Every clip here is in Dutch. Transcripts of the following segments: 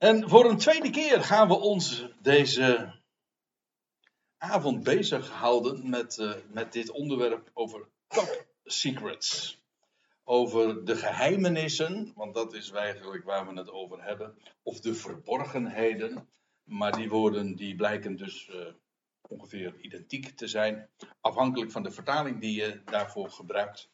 En voor een tweede keer gaan we ons deze avond bezighouden met, uh, met dit onderwerp over top secrets. Over de geheimenissen, want dat is eigenlijk waar we het over hebben. Of de verborgenheden. Maar die woorden die blijken dus uh, ongeveer identiek te zijn. Afhankelijk van de vertaling die je daarvoor gebruikt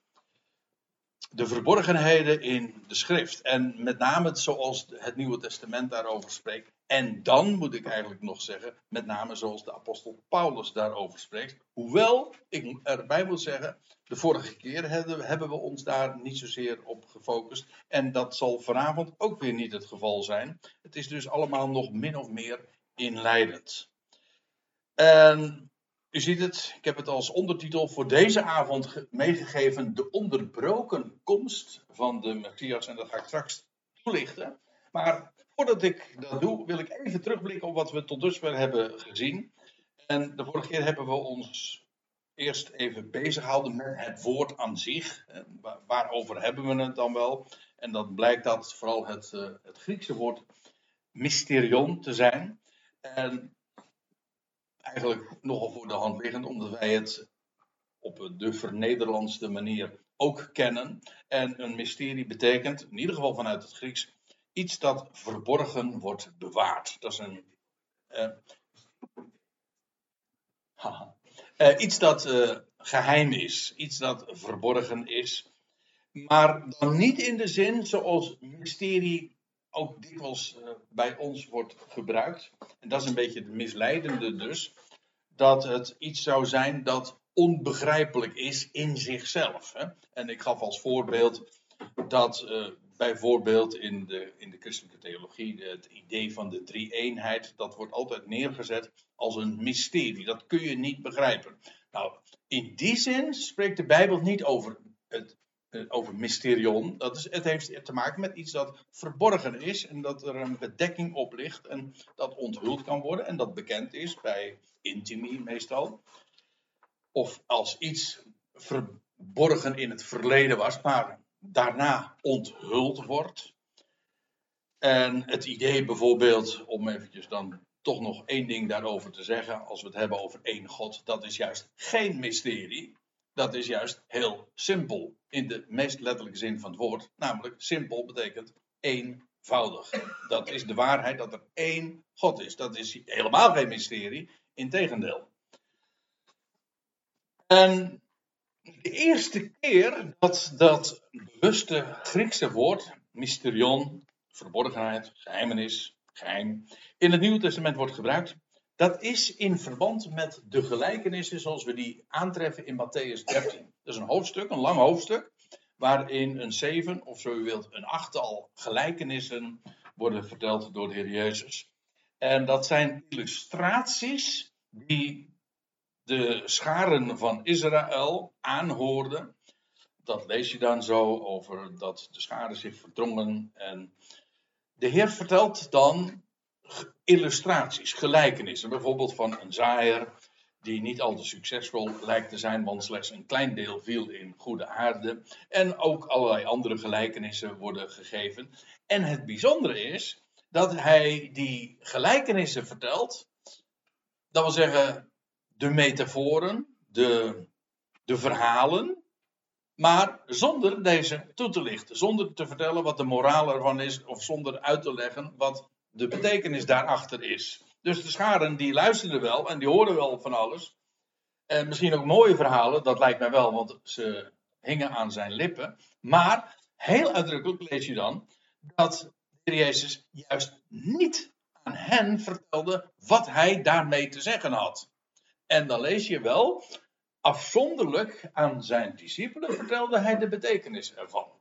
de verborgenheden in de schrift. En met name zoals het Nieuwe Testament daarover spreekt. En dan moet ik eigenlijk nog zeggen, met name zoals de apostel Paulus daarover spreekt. Hoewel ik erbij moet zeggen, de vorige keer hebben we ons daar niet zozeer op gefocust. En dat zal vanavond ook weer niet het geval zijn. Het is dus allemaal nog min of meer inleidend. En u ziet het, ik heb het als ondertitel voor deze avond meegegeven: De onderbroken komst van de Messias. En dat ga ik straks toelichten. Maar voordat ik dat doe, wil ik even terugblikken op wat we tot dusver hebben gezien. En de vorige keer hebben we ons eerst even bezig gehouden met het woord aan zich. Waarover hebben we het dan wel? En dan blijkt dat vooral het, eh, het Griekse woord mysterion te zijn. En eigenlijk nogal voor de hand liggend, omdat wij het op de vernederlandste manier ook kennen. En een mysterie betekent, in ieder geval vanuit het Grieks, iets dat verborgen wordt bewaard. Dat is een. Uh, uh, iets dat uh, geheim is, iets dat verborgen is. Maar dan niet in de zin zoals mysterie ook dikwijls bij ons wordt gebruikt. En dat is een beetje het misleidende dus dat het iets zou zijn dat onbegrijpelijk is in zichzelf. Hè? En ik gaf als voorbeeld dat uh, bijvoorbeeld in de, in de christelijke theologie het idee van de drie-eenheid, dat wordt altijd neergezet als een mysterie. Dat kun je niet begrijpen. Nou, in die zin spreekt de Bijbel niet over het eh, over mysterion. Dat is, het heeft te maken met iets dat verborgen is en dat er een bedekking op ligt en dat onthuld kan worden en dat bekend is bij intimie meestal. Of als iets verborgen in het verleden was, maar daarna onthuld wordt. En het idee bijvoorbeeld, om eventjes dan toch nog één ding daarover te zeggen, als we het hebben over één God, dat is juist geen mysterie. Dat is juist heel simpel in de meest letterlijke zin van het woord. Namelijk, simpel betekent eenvoudig. Dat is de waarheid dat er één God is. Dat is helemaal geen mysterie. Integendeel. En de eerste keer dat dat bewuste Griekse woord, mysterion, verborgenheid, geheimenis, geheim, in het Nieuwe Testament wordt gebruikt, dat is in verband met de gelijkenissen zoals we die aantreffen in Matthäus 13. Dat is een hoofdstuk, een lang hoofdstuk, waarin een zeven, of zo u wilt, een achttal gelijkenissen worden verteld door de Heer Jezus. En dat zijn illustraties die de scharen van Israël aanhoorden. Dat lees je dan zo over dat de scharen zich verdrongen. En de Heer vertelt dan illustraties, gelijkenissen. Bijvoorbeeld van een zaaier die niet al te succesvol lijkt te zijn, want slechts een klein deel viel in goede aarde. En ook allerlei andere gelijkenissen worden gegeven. En het bijzondere is dat hij die gelijkenissen vertelt. Dat wil zeggen, de metaforen, de, de verhalen. Maar zonder deze toe te lichten. Zonder te vertellen wat de moraal ervan is. Of zonder uit te leggen wat de betekenis daarachter is. Dus de scharen die luisterden wel en die hoorden wel van alles. En misschien ook mooie verhalen, dat lijkt mij wel, want ze hingen aan zijn lippen. Maar heel uitdrukkelijk lees je dan dat Jezus juist niet aan hen vertelde wat hij daarmee te zeggen had. En dan lees je wel, afzonderlijk aan zijn discipelen vertelde hij de betekenis ervan.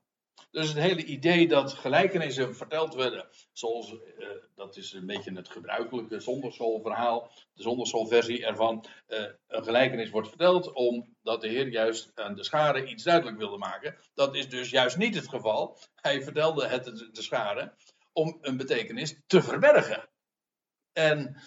Dus het hele idee dat gelijkenissen verteld werden, zoals uh, dat is een beetje het gebruikelijke zonderschoolverhaal, de zonderschoolversie ervan. Uh, een gelijkenis wordt verteld omdat de Heer juist aan de scharen iets duidelijk wilde maken. Dat is dus juist niet het geval. Hij vertelde het de scharen om een betekenis te verbergen. En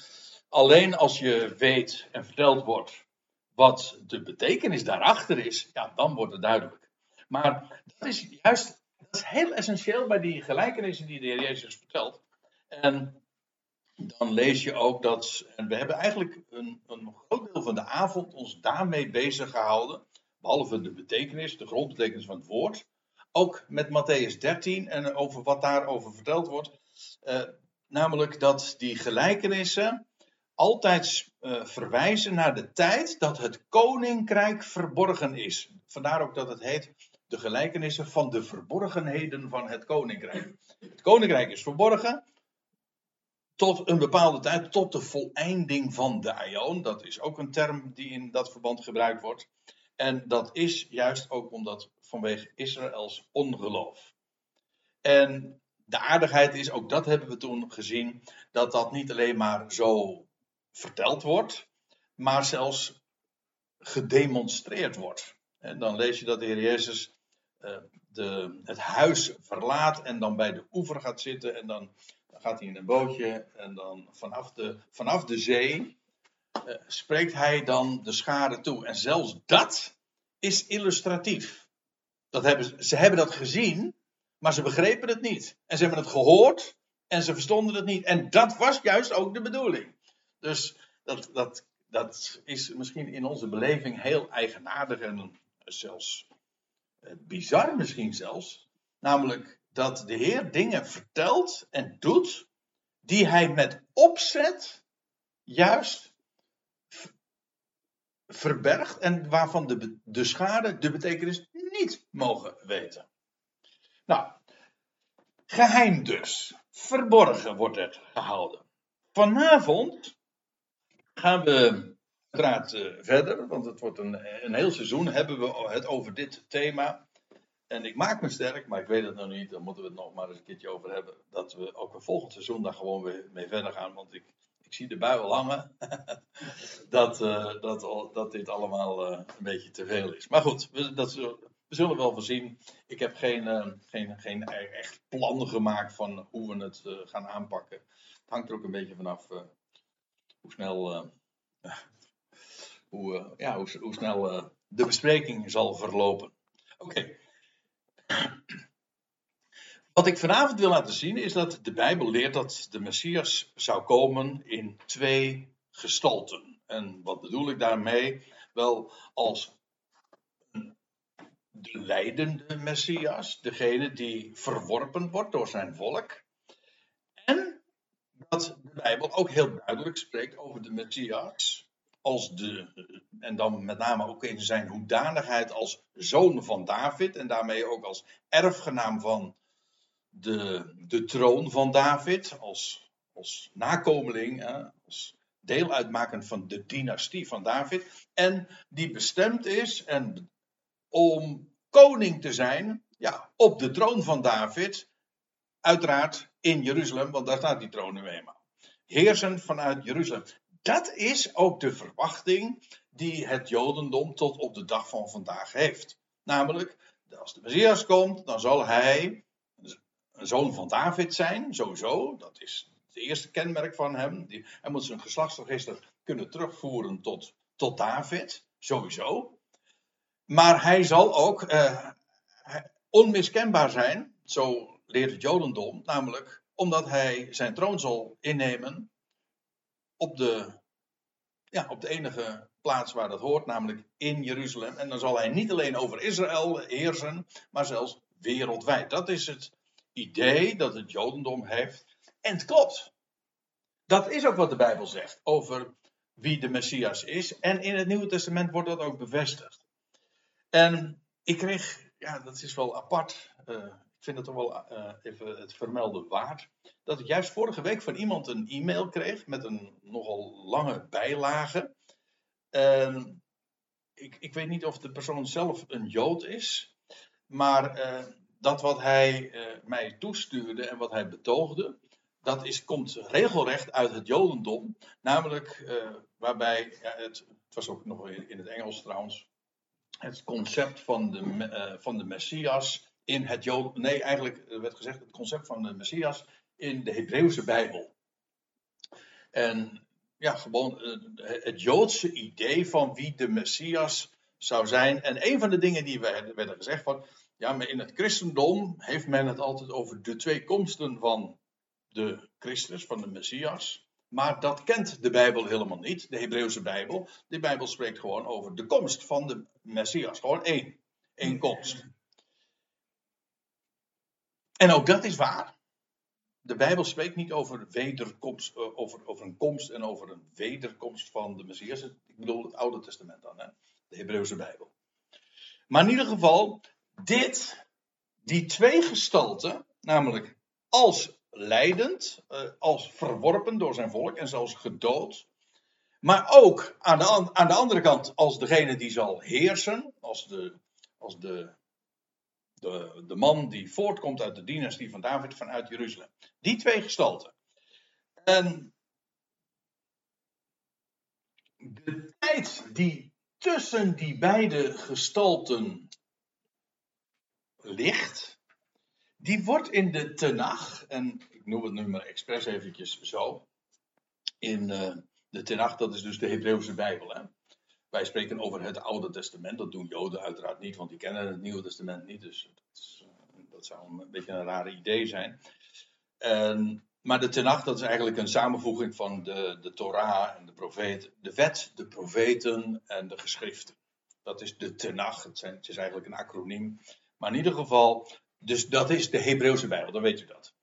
alleen als je weet en verteld wordt wat de betekenis daarachter is, ja, dan wordt het duidelijk. Maar dat is juist dat is heel essentieel bij die gelijkenissen die de Heer Jezus vertelt. En dan lees je ook dat. En we hebben eigenlijk een, een groot deel van de avond ons daarmee bezig gehouden. Behalve de betekenis, de grondbetekenis van het woord. Ook met Matthäus 13 en over wat daarover verteld wordt. Uh, namelijk dat die gelijkenissen altijd uh, verwijzen naar de tijd dat het koninkrijk verborgen is. Vandaar ook dat het heet de gelijkenissen van de verborgenheden van het koninkrijk. Het koninkrijk is verborgen tot een bepaalde tijd, tot de voleinding van de aion. Dat is ook een term die in dat verband gebruikt wordt. En dat is juist ook omdat vanwege Israëls ongeloof. En de aardigheid is, ook dat hebben we toen gezien, dat dat niet alleen maar zo verteld wordt, maar zelfs gedemonstreerd wordt. En dan lees je dat de Heer Jezus de, het huis verlaat en dan bij de oever gaat zitten en dan, dan gaat hij in een bootje en dan vanaf de, vanaf de zee uh, spreekt hij dan de schade toe. En zelfs dat is illustratief. Dat hebben, ze hebben dat gezien, maar ze begrepen het niet. En ze hebben het gehoord en ze verstonden het niet. En dat was juist ook de bedoeling. Dus dat, dat, dat is misschien in onze beleving heel eigenaardig en zelfs eh, bizar misschien zelfs. Namelijk dat de Heer dingen vertelt en doet die hij met opzet juist verbergt en waarvan de, de schade de betekenis niet mogen weten. Nou, geheim dus. Verborgen wordt het gehouden. Vanavond gaan we uiteraard uh, verder, want het wordt een, een heel seizoen hebben we het over dit thema. En ik maak me sterk, maar ik weet het nog niet, dan moeten we het nog maar eens een keertje over hebben. Dat we ook een volgend seizoen daar gewoon weer mee verder gaan. Want ik, ik zie de bui hangen. dat, uh, dat, dat dit allemaal uh, een beetje te veel is. Maar goed, we, dat, we zullen wel voorzien. Ik heb geen, geen, geen echt plan gemaakt van hoe we het gaan aanpakken. Het hangt er ook een beetje vanaf hoe snel, hoe, ja, hoe, snel de bespreking zal verlopen. Oké. Wat ik vanavond wil laten zien is dat de Bijbel leert dat de Messias zou komen in twee gestalten. En wat bedoel ik daarmee? Wel als de leidende Messias, degene die verworpen wordt door zijn volk. En dat de Bijbel ook heel duidelijk spreekt over de Messias als de, en dan met name ook in zijn hoedanigheid als zoon van David en daarmee ook als erfgenaam van de, de troon van David, als, als nakomeling, als deel uitmakend van de dynastie van David, en die bestemd is en om koning te zijn ja, op de troon van David, uiteraard in Jeruzalem, want daar staat die troon nu eenmaal. Heersen vanuit Jeruzalem dat is ook de verwachting die het Jodendom tot op de dag van vandaag heeft. Namelijk, als de Messias komt, dan zal hij een zoon van David zijn, sowieso. Dat is het eerste kenmerk van hem. Hij moet zijn geslachtsregister kunnen terugvoeren tot, tot David, sowieso. Maar hij zal ook uh, onmiskenbaar zijn, zo leert het Jodendom, namelijk omdat hij zijn troon zal innemen op de, ja, op de enige plaats waar dat hoort, namelijk in Jeruzalem. En dan zal hij niet alleen over Israël heersen, maar zelfs wereldwijd. Dat is het idee dat het Jodendom heeft. En het klopt. Dat is ook wat de Bijbel zegt over wie de Messias is. En in het Nieuwe Testament wordt dat ook bevestigd. En ik kreeg, ja, dat is wel apart. Uh, ik vind het toch wel uh, even het vermelden waard. Dat ik juist vorige week van iemand een e-mail kreeg met een nogal lange bijlage. Uh, ik, ik, weet niet of de persoon zelf een Jood is. Maar uh, dat wat hij uh, mij toestuurde en wat hij betoogde. Dat is, komt regelrecht uit het Jodendom. Namelijk waarbij, het, het, was ook nog in het Engels trouwens. Het concept van de, van de Messias in het Jood, nee, eigenlijk werd gezegd het concept van de Messias in de Hebreeuwse Bijbel. En ja, gewoon eh, het Joodse idee van wie de Messias zou zijn. En een van de dingen die werden gezegd van, ja, maar in het christendom heeft men het altijd over de twee komsten van de Christus, van de Messias. Maar dat kent de Bijbel helemaal niet, de Hebreeuwse Bijbel. De Bijbel spreekt gewoon over de komst van de Messias. Gewoon één. Eén komst. En ook dat is waar. De Bijbel spreekt niet over, wederkomst, eh, over, over een komst en over een wederkomst van de Messias. Ik bedoel het Oude Testament dan, hè? de Hebreeuwse Bijbel. Maar in ieder geval, dit, die twee gestalten, namelijk als leidend, eh, als verworpen door zijn volk en zelfs gedood. Maar ook aan de, aan de andere kant als degene die zal heersen, als de, als de, de, de man die voortkomt uit de dynastie van David vanuit Jeruzalem. Die twee gestalten. En de tijd die tussen die beide gestalten ligt, die wordt in de Tenach, en ik noem het nu maar expres eventjes zo, in uh, de Tenach, dat is dus de Hebreeuwse Bijbel. Hè? Wij spreken over het Oude Testament, dat doen Joden uiteraard niet, want die kennen het Nieuwe Testament niet, dus dat, is, uh, dat zou een beetje een rare idee zijn. En, maar de Tenach, dat is eigenlijk een samenvoeging van de, de Torah en de profeet, de wet, de profeten en de geschriften. Dat is de Tenach, het, zijn, het is eigenlijk een acroniem. Maar in ieder geval, dus dat is de Hebreeuwse Bijbel, dan weet u dat.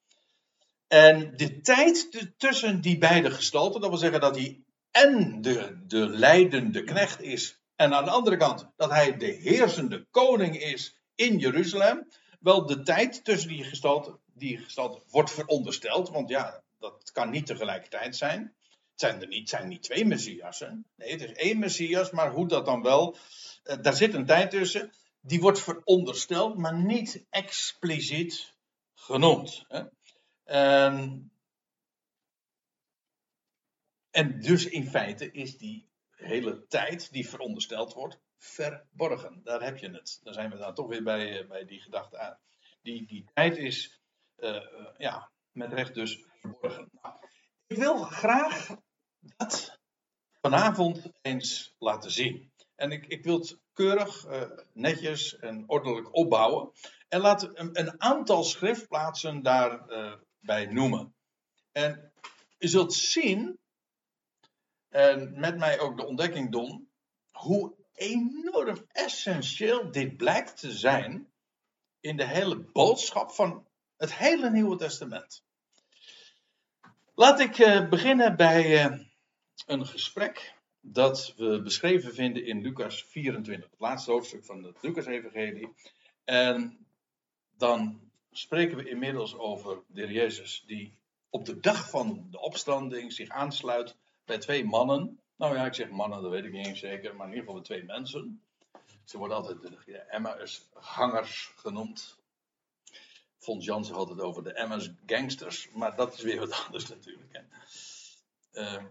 En de tijd tussen die beide gestalten, dat wil zeggen dat hij en de, de leidende knecht is, en aan de andere kant dat hij de heersende koning is in Jeruzalem. Wel, de tijd tussen die gestalten, die gestalte wordt verondersteld, want ja, dat kan niet tegelijkertijd zijn. Het zijn er niet, zijn niet twee messiassen. Nee, het is één messias, maar hoe dat dan wel. Eh, daar zit een tijd tussen die wordt verondersteld, maar niet expliciet genoemd. Hè? En, en dus in feite is die hele tijd die verondersteld wordt verborgen. Daar heb je het. Dan zijn we dan toch weer bij, eh, bij die gedachte aan. Die, die tijd is uh, uh, ja, met recht dus verborgen. Nou, ik wil graag dat vanavond eens laten zien. En ik, ik wil het keurig, netjes en ordelijk opbouwen. En laat een, een aantal schriftplaatsen daarbij uh, noemen. En je zult zien, en met mij ook de ontdekking doen, hoe enorm essentieel dit blijkt te zijn in de hele boodschap van het hele Nieuwe Testament. Laat ik uh, beginnen bij een gesprek dat we beschreven vinden in Lucas 24, het laatste hoofdstuk van het Lucas-evangelie. En dan spreken we inmiddels over de Jezus die op de dag van de opstanding zich aansluit bij twee mannen. Nou ja, ik zeg mannen, dat weet ik niet eens zeker, maar in ieder geval de twee mensen. Ze worden altijd de Emmaus-gangers genoemd. Fons Jansen had het over de Emmaus-gangsters, maar dat is weer wat anders natuurlijk. Uh,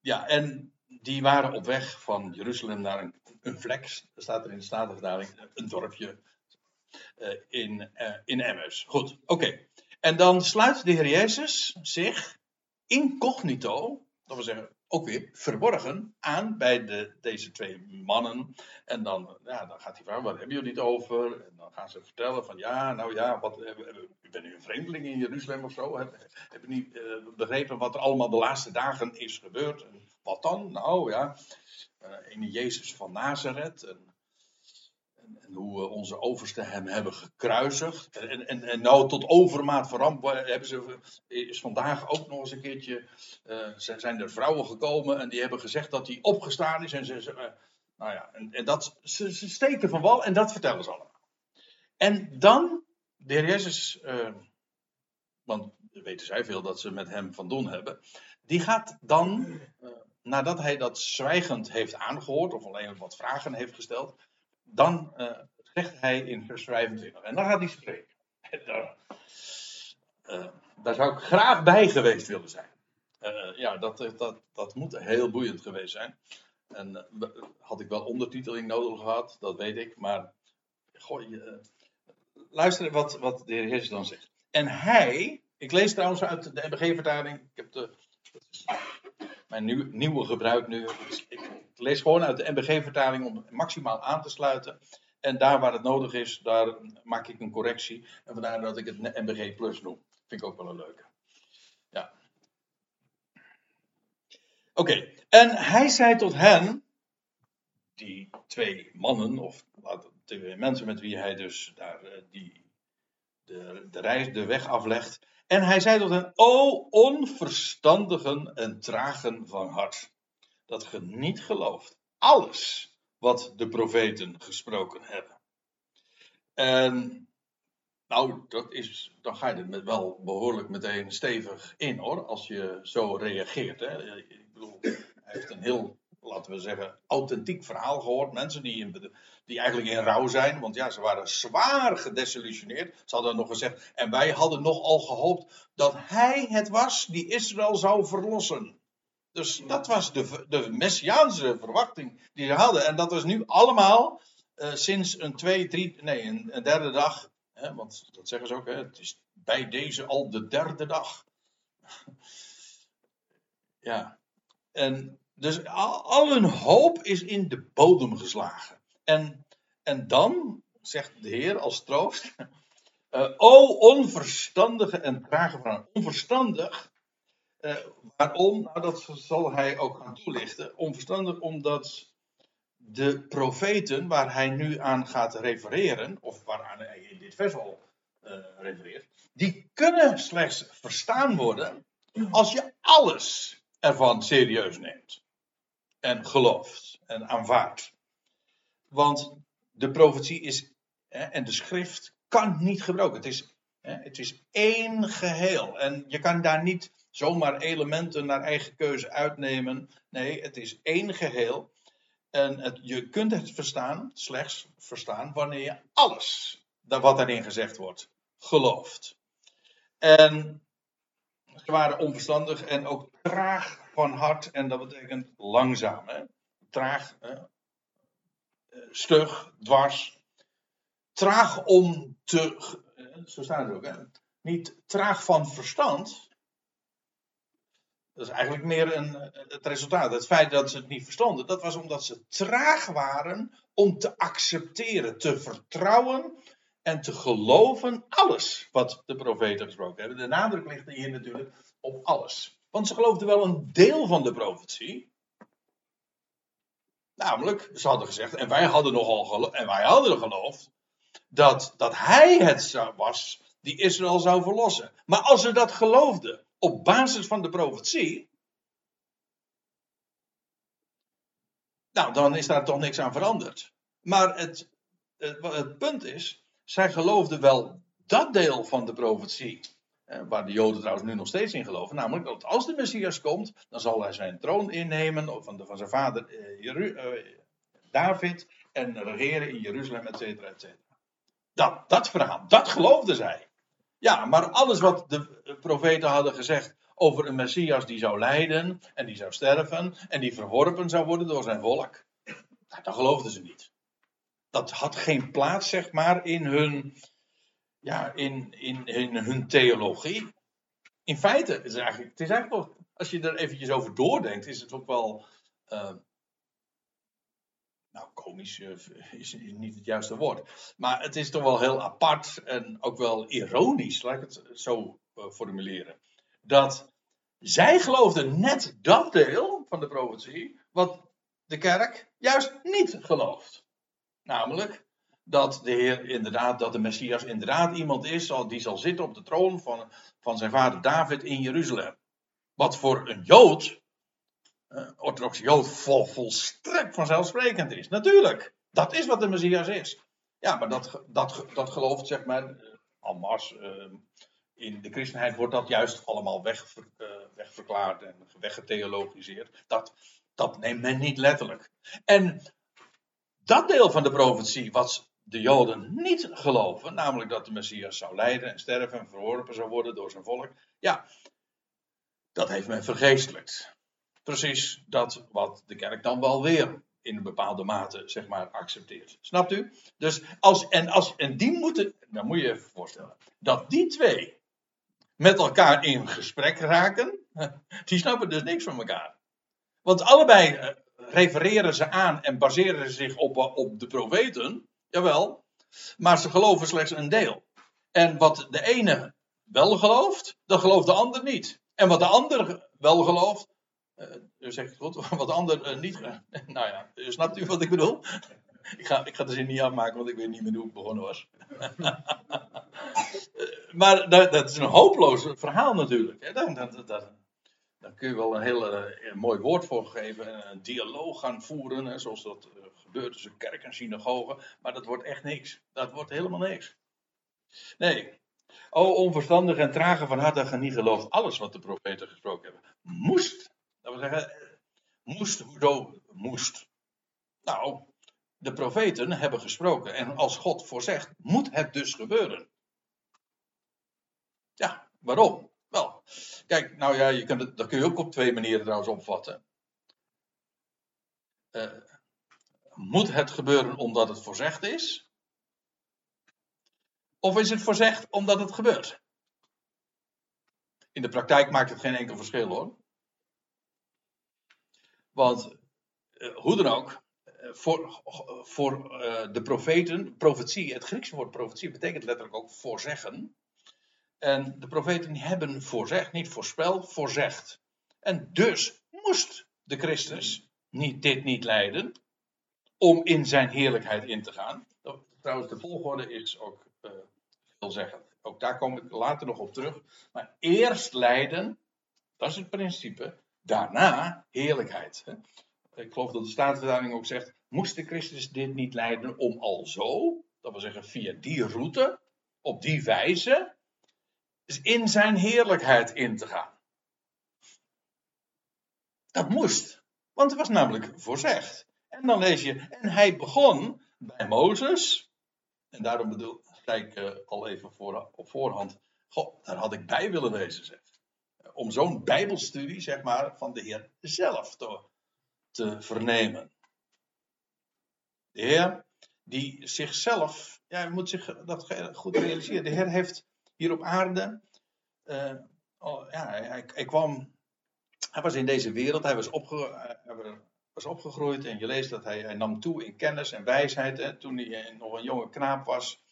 ja, en die waren op weg van Jeruzalem naar een, een vlek, staat er in de Statenvertaling, een dorpje uh, in, uh, in Emmaus. Goed, oké. En dan sluit de Heer Jezus zich incognito, dat wil zeggen ook weer verborgen, aan bij de, deze twee mannen. En dan, ja, dan gaat hij vragen, wat hebben jullie het over? En dan gaan ze vertellen van, ja, nou ja, wat, u bent nu een vreemdeling in Jeruzalem of zo. Heb, heb je niet uh, begrepen wat er allemaal de laatste dagen is gebeurd? En wat dan? Nou ja, uh, in Jezus van Nazareth. En hoe onze oversten hem hebben gekruisigd. En, en, en nou tot overmaat van hebben ze, is vandaag ook nog eens een keertje. Uh, zijn er vrouwen gekomen en die hebben gezegd dat hij opgestaan is. En ze, uh, nou ja, en, en dat, ze, ze, steken van wal en dat vertellen ze allemaal. En dan, de Jezus, uh, want weten zij veel dat ze met hem van doen hebben. Die gaat dan nadat hij dat zwijgend heeft aangehoord, of alleen wat vragen heeft gesteld, dan uh, zegt hij in vers 25. En dan gaat hij spreken. Daar, uh, daar, zou ik graag bij geweest willen zijn. Uh, ja, dat, dat, dat moet heel boeiend geweest zijn. En had ik wel ondertiteling nodig gehad, dat weet ik. Maar goh, luister wat, wat de heer Jezus dan zegt. En hij, ik lees trouwens uit de MBG-vertaling. Ik heb de, mijn nieuw, nieuwe gebruik nu. Dus ik, lees gewoon uit de MBG-vertaling om maximaal aan te sluiten. En daar waar het nodig is, daar maak ik een correctie. En vandaar dat ik het MBG Plus noem. Vind ik ook wel een leuke. Ja. Oké, en hij zei tot hen, die twee mannen, of twee mensen met wie hij dus daar eh, die, de, de, reis, de weg aflegt. En hij zei tot hen, o onverstandigen en tragen van hart, dat ge niet gelooft alles wat de profeten gesproken hebben. En nou, dat is, dan ga je er met wel behoorlijk meteen stevig in hoor, als je zo reageert. Hè. Ik bedoel, hij heeft een heel, laten we zeggen, authentiek verhaal gehoord. Mensen die, die eigenlijk in rouw zijn, want ja, ze waren zwaar gedesillusioneerd. Ze hadden nog gezegd, en wij hadden nogal gehoopt dat hij het was die Israël zou verlossen. Dus dat was de, de messiaanse verwachting die ze hadden. En dat was nu allemaal uh, sinds een twee, drie, nee, een, derde dag. Hè, want dat zeggen ze ook, hè, het is bij deze al de derde dag. ja. En dus al, hun hoop is in de bodem geslagen. En, en dan, zegt de Heer als troost. Uh, o onverstandige en trage van onverstandig uh, waarom? Nou, dat zal hij ook gaan toelichten. Onverstandig omdat de profeten waar hij nu aan gaat refereren, of waaraan hij in dit vers al uh, refereert, die kunnen slechts verstaan worden als je alles ervan serieus neemt. En gelooft en aanvaardt. Want de profetie is, hè, en de schrift kan niet gebroken. Het is, hè, het is één geheel. En je kan daar niet zomaar elementen naar eigen keuze uitnemen. Nee, het is één geheel. En het, je kunt het verstaan, slechts verstaan, wanneer je alles wat daarin gezegd wordt, gelooft. En ze waren onverstandig en ook traag van hart. En dat betekent langzaam. Hè? Traag, stug, dwars. Traag om te. Zo staat het ook. Niet traag van verstand, dat is eigenlijk meer een, het resultaat. Het feit dat ze het niet verstonden, dat was omdat ze traag waren om te accepteren, te vertrouwen en te geloven alles wat de profeten gesproken hebben. De nadruk ligt hier natuurlijk op alles. Want ze geloofden wel een deel van de profetie. Namelijk, ze hadden gezegd, en wij hadden nogal geloofd, en wij hadden geloofd, dat, dat hij het was die Israël zou verlossen. Maar als ze dat geloofden, op basis van de profetie. Nou, dan is daar toch niks aan veranderd. Maar het, het, punt is, zij geloofden wel dat deel van de profetie. Waar de Joden trouwens nu nog steeds in geloven. Namelijk dat als de Messias komt, dan zal hij zijn troon innemen. Van, van zijn vader eh, eh, David. En regeren in Jeruzalem, et cetera, et cetera. Dat, dat verhaal, dat geloofden zij. Ja, maar alles wat de profeten hadden gezegd over een Messias die zou lijden en die zou sterven en die verworpen zou worden door zijn volk, nou, dat geloofden ze niet. Dat had geen plaats, zeg maar, in hun, ja, in, in, hun theologie. In feite, het is eigenlijk, het is eigenlijk wel, als je er eventjes over doordenkt, is het ook wel, uh, nou, komisch uh, is niet het juiste woord. Maar het is toch wel heel apart en ook wel ironisch, laat ik het zo uh, formuleren. Dat zij geloofden net dat deel van de profetie, wat de kerk juist niet gelooft. Namelijk dat de Heer inderdaad, dat de Messias inderdaad iemand is die zal zitten op de troon van, van zijn vader David in Jeruzalem. Wat voor een Jood uh, orthodoxe Jood vol, volstrekt vanzelfsprekend is. Natuurlijk, dat is wat de Messias is. Ja, maar dat, dat, dat gelooft, zeg maar, Almas, uh, in de christenheid wordt dat juist allemaal weg, uh, wegverklaard en weggetheologiseerd. Dat, dat neemt men niet letterlijk. En dat deel van de profetie, wat de Joden niet geloven, namelijk dat de Messias zou lijden en sterven en verworpen zou worden door zijn volk, ja, dat heeft men vergeestelijkt precies dat wat de kerk dan wel weer in een bepaalde mate, zeg maar, accepteert. Snapt u? Dus als, en, als, en die moeten, dan moet je je voorstellen, dat die twee met elkaar in gesprek raken, die snappen dus niks van elkaar. Want allebei eh, refereren ze aan en baseren ze zich op, op de profeten, jawel, maar ze geloven slechts een deel. En wat de ene wel gelooft, dat gelooft de ander niet. En wat de ander wel gelooft, zeg ik wat de ander uh, niet. nou ja, snapt u wat ik bedoel? ik, ga, ik ga de zin niet afmaken, want ik weet niet meer hoe ik begonnen was. maar dat, dat, is een hopeloos verhaal natuurlijk. Hè? Dat, dat, dat, daar kun je wel een heel mooi woord voor geven. Een dialoog gaan voeren, zoals dat gebeurt tussen kerk en synagoge. Maar dat wordt echt niks. Dat wordt helemaal niks. Nee. O onverstandig en trage van hart dat niet gelooft alles wat de profeten gesproken hebben. Moest. Dat wil zeggen, moest, hoezo moest? Nou, de profeten hebben gesproken. En als God voorzegt, moet het dus gebeuren. Ja, waarom? Wel, kijk, nou ja, je kunt het, dat kun je ook op twee manieren trouwens opvatten. Uh, moet het gebeuren omdat het voorzegd is? Of is het voorzegd omdat het gebeurt? In de praktijk maakt het geen enkel verschil hoor. Want eh, hoe dan ook, eh, voor, voor uh, de profeten, profetie, het Griekse woord profetie betekent letterlijk ook voorzeggen. En de profeten hebben voorzegd, niet voorspel, voorzegd. En dus moest de Christus niet, dit niet leiden om in zijn heerlijkheid in te gaan. Trouwens, de volgorde is ook uh, veelzeggend. Ook daar kom ik later nog op terug. Maar eerst lijden, dat is het principe. Daarna heerlijkheid. Ik geloof dat de Statenvertaling ook zegt: moest de Christus dit niet leiden om al zo, dat wil zeggen via die route, op die wijze, in zijn heerlijkheid in te gaan? Dat moest, want het was namelijk voorzegd. En dan lees je, en hij begon bij Mozes. En daarom bedoel, ik uh, al even voor, op voorhand. Goh, daar had ik bij willen wezen, zeg. Om zo'n bijbelstudie, zeg maar, van de Heer zelf te, te vernemen. De Heer die zichzelf, ja, je moet zich dat goed realiseren. De Heer heeft hier op aarde, oh, ja, hij, hij, kwam, hij was in deze wereld, hij was, opge, was opgegroeid en je leest dat hij, hij nam toe in kennis en wijsheid hè, toen hij nog een jonge knaap was.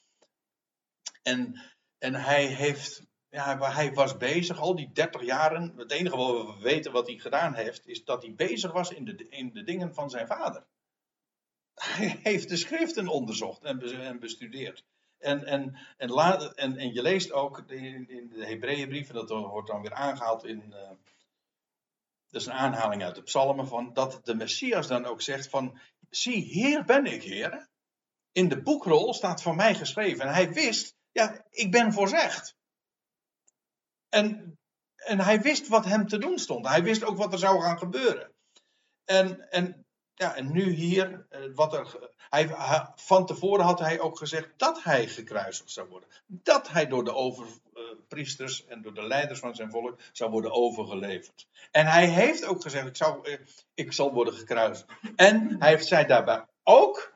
En, en hij heeft, ja, hij was bezig al die 30 jaren. Het enige wat we weten wat hij gedaan heeft, is dat hij bezig was in de, in de dingen van zijn vader. Hij heeft de schriften onderzocht en, bestudeerd. En, en, en, en, en je leest ook in, in de Hebreeënbrief, dat wordt dan weer aangehaald in, uh, dat is een aanhaling uit de psalmen, van dat de Messias dan ook zegt van, zie, hier ben ik, Heer. In de boekrol staat van mij geschreven. En hij wist, ja, ik ben voorzegd. En, en hij wist wat hem te doen stond. Hij wist ook wat er zou gaan gebeuren. En, en, ja, en nu hier, eh, wat er, hij, van tevoren had hij ook gezegd dat hij gekruisigd zou worden. Dat hij door de overpriesters en door de leiders van zijn volk zou worden overgeleverd. En hij heeft ook gezegd, ik, zou, eh, ik zal worden gekruisigd. En hij heeft zei daarbij ook,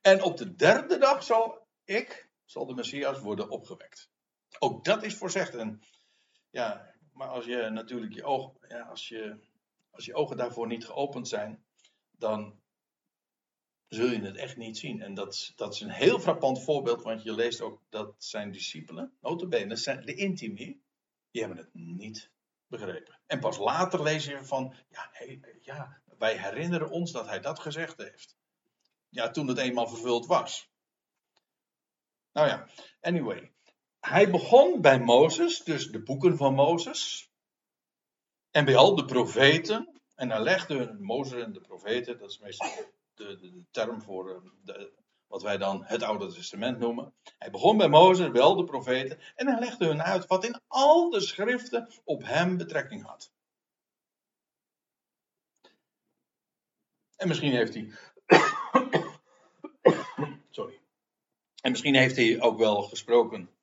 en op de derde dag zal ik, zal de Messias worden opgewekt. Ook dat is voorzegd. Ja, maar als je natuurlijk je ogen, ja, als je, als je ogen daarvoor niet geopend zijn, dan zul je het echt niet zien. En dat, dat is een heel frappant voorbeeld, want je leest ook dat zijn discipelen, notabene, zijn de intimi, die hebben het niet begrepen. En pas later lees je van, ja, ja, wij herinneren ons dat hij dat gezegd heeft. Ja, toen het eenmaal vervuld was. Nou ja, anyway. Hij begon bij Mozes, dus de boeken van Mozes. En bij al de profeten. En hij legde Mozes en de profeten, dat is meestal de, de, de term voor eh, de, wat wij dan het Oude Testament noemen. Hij begon bij Mozes, wel de profeten, en hij legde hun uit wat in al de schriften op hem betrekking had. En misschien heeft hij. Sorry. En misschien heeft hij ook wel gesproken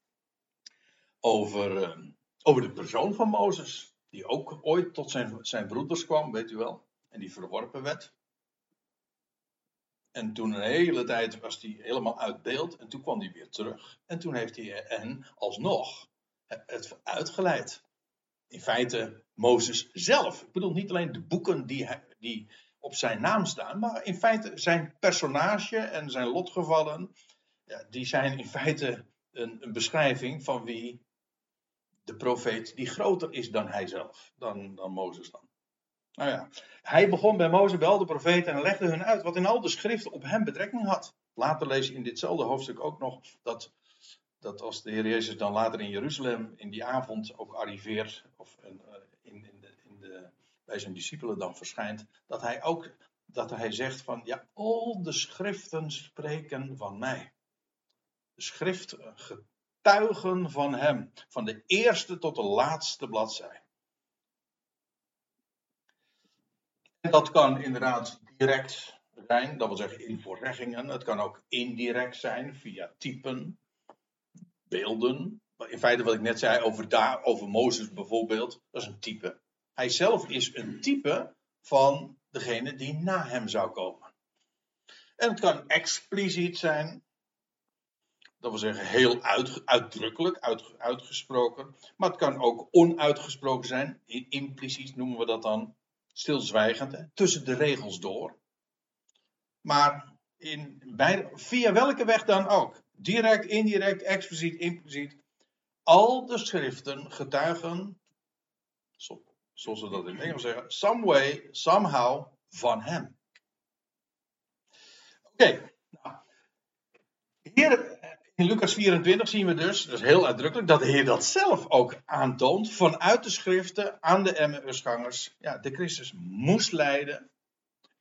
over, eh, over de persoon van Mozes, die ook ooit tot zijn, zijn broeders kwam, weet u wel, en die verworpen werd. En toen een hele tijd was hij helemaal uit beeld. En toen kwam hij weer terug. En toen heeft hij hen alsnog het uitgeleid. In feite Mozes zelf. Ik bedoel niet alleen de boeken die, die op zijn naam staan. Maar in feite zijn personage en zijn lotgevallen. Ja, die zijn in feite een, een beschrijving van wie de profeet die groter is dan hij zelf, dan, dan Mozes dan. Nou ja, hij begon bij Mozes wel de profeten en legde hun uit wat in al de schriften op hem betrekking had. Later lees je in ditzelfde hoofdstuk ook nog dat, dat als de Heer Jezus dan later in Jeruzalem in die avond ook arriveert, of eh, in, in, de, in de, bij zijn discipelen dan verschijnt, dat hij ook dat hij zegt van ja, al de schriften spreken van mij. De schrift getuigen van hem, van de eerste tot de laatste bladzij. En dat kan inderdaad direct zijn, dat wil zeggen in voorzeggingen. Het kan ook indirect zijn via typen, beelden. In feite wat ik net zei over, daar, over Mozes bijvoorbeeld, dat is een type. Hij zelf is een type van degene die na hem zou komen. En het kan expliciet zijn, dat wil zeggen heel uitdrukkelijk, uit, uitgesproken. Maar het kan ook onuitgesproken zijn, impliciet noemen we dat dan, stilzwijgend, tussen de regels door. Maar in, via welke weg dan ook, direct, indirect, expliciet, impliciet, al de schriften getuigen, zoals we dat in Engels zeggen, some way, somehow, van hem. Oké, nou, hier in Lucas 24 zien we dus, dat is heel uitdrukkelijk, dat de Heer dat zelf ook aantoont vanuit de schriften aan de Emmausgangers. Ja, de Christus moest lijden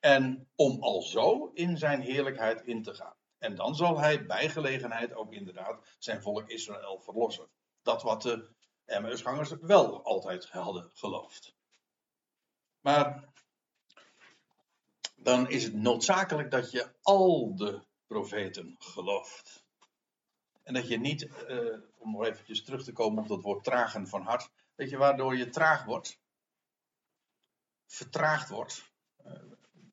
en om al zo in zijn heerlijkheid in te gaan. En dan zal hij bij gelegenheid ook inderdaad zijn volk Israël verlossen. Dat wat de Emmausgangers wel altijd hadden geloofd. Maar dan is het noodzakelijk dat je al de profeten gelooft. En dat je niet, uh, om nog eventjes terug te komen op dat woord tragen van hart. Weet je waardoor je traag wordt? Vertraagd wordt. Uh,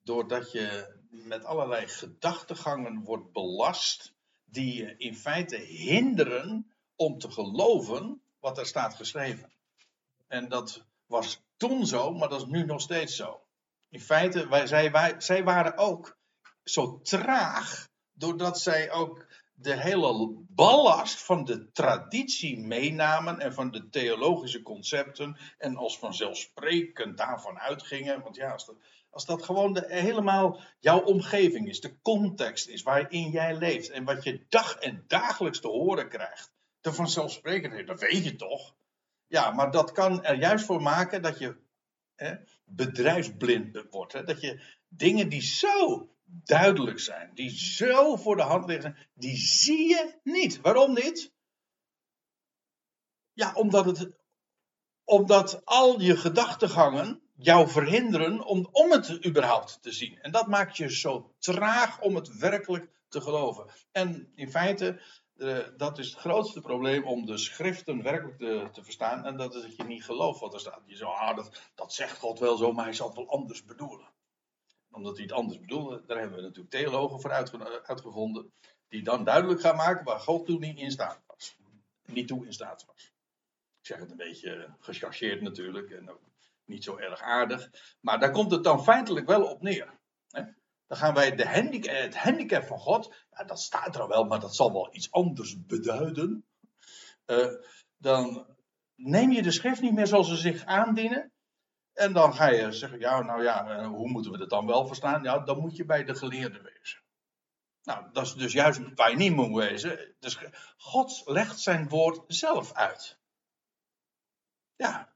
doordat je met allerlei gedachtegangen wordt belast. Die je in feite hinderen om te geloven wat er staat geschreven. En dat was toen zo, maar dat is nu nog steeds zo. In feite, wij, zij, wij, zij waren ook zo traag. Doordat zij ook de hele ballast van de traditie meenamen en van de theologische concepten en als vanzelfsprekend daarvan uitgingen. Want ja, als dat, als dat gewoon de, helemaal jouw omgeving is, de context is waarin jij leeft en wat je dag en dagelijks te horen krijgt, de vanzelfsprekendheid, dat weet je toch? Ja, maar dat kan er juist voor maken dat je hè, bedrijfsblind wordt. Hè? Dat je dingen die zo duidelijk zijn, die zo voor de hand liggen, die zie je niet. Waarom niet? Ja, omdat, het, omdat al je gedachtegangen jou verhinderen om, om het überhaupt te zien. En dat maakt je zo traag om het werkelijk te geloven. En in feite, dat is het grootste probleem om de schriften werkelijk te, te, verstaan. En dat is dat je niet gelooft wat er staat. Je zegt, ah, dat, dat zegt God wel zo, maar hij zal het wel anders bedoelen omdat hij het anders bedoelde. Daar hebben we natuurlijk theologen voor uitgevonden. Die dan duidelijk gaan maken waar God toen niet in staat was. Niet toe in staat was. Ik zeg het een beetje gechargeerd natuurlijk. En ook niet zo erg aardig. Maar daar komt het dan feitelijk wel op neer. Dan gaan wij de handicap, het handicap van God. Ja, dat staat er wel, maar dat zal wel iets anders beduiden. Uh, dan neem je de schrift niet meer zoals ze zich aandienen. En dan ga je zeggen, ja, nou ja, eh, hoe moeten we dat dan wel verstaan? Ja, dan moet je bij de geleerde wezen. Nou, dat is dus juist waar je niet moet wezen. Dus God legt zijn woord zelf uit. Ja.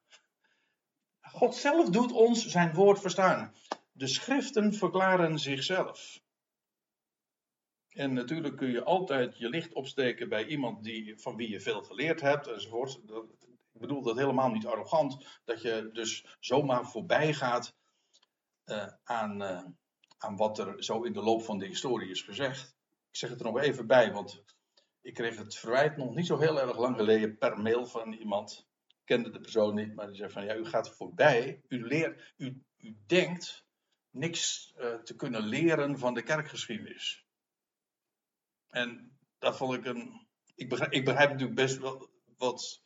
God zelf doet ons zijn woord verstaan. De schriften verklaren zichzelf. En natuurlijk kun je altijd je licht opsteken bij iemand die, van wie je veel geleerd hebt enzovoort. Ik bedoel dat helemaal niet arrogant, dat je dus zomaar voorbij gaat uh, aan, uh, aan wat er zo in de loop van de historie is gezegd. Ik zeg het er nog even bij, want ik kreeg het verwijt nog niet zo heel erg lang geleden per mail van iemand. Ik kende de persoon niet, maar die zei van ja, u gaat voorbij, u leert, u, u denkt niks uh, te kunnen leren van de kerkgeschiedenis. En dat vond ik een. Ik ik begrijp natuurlijk best wel wat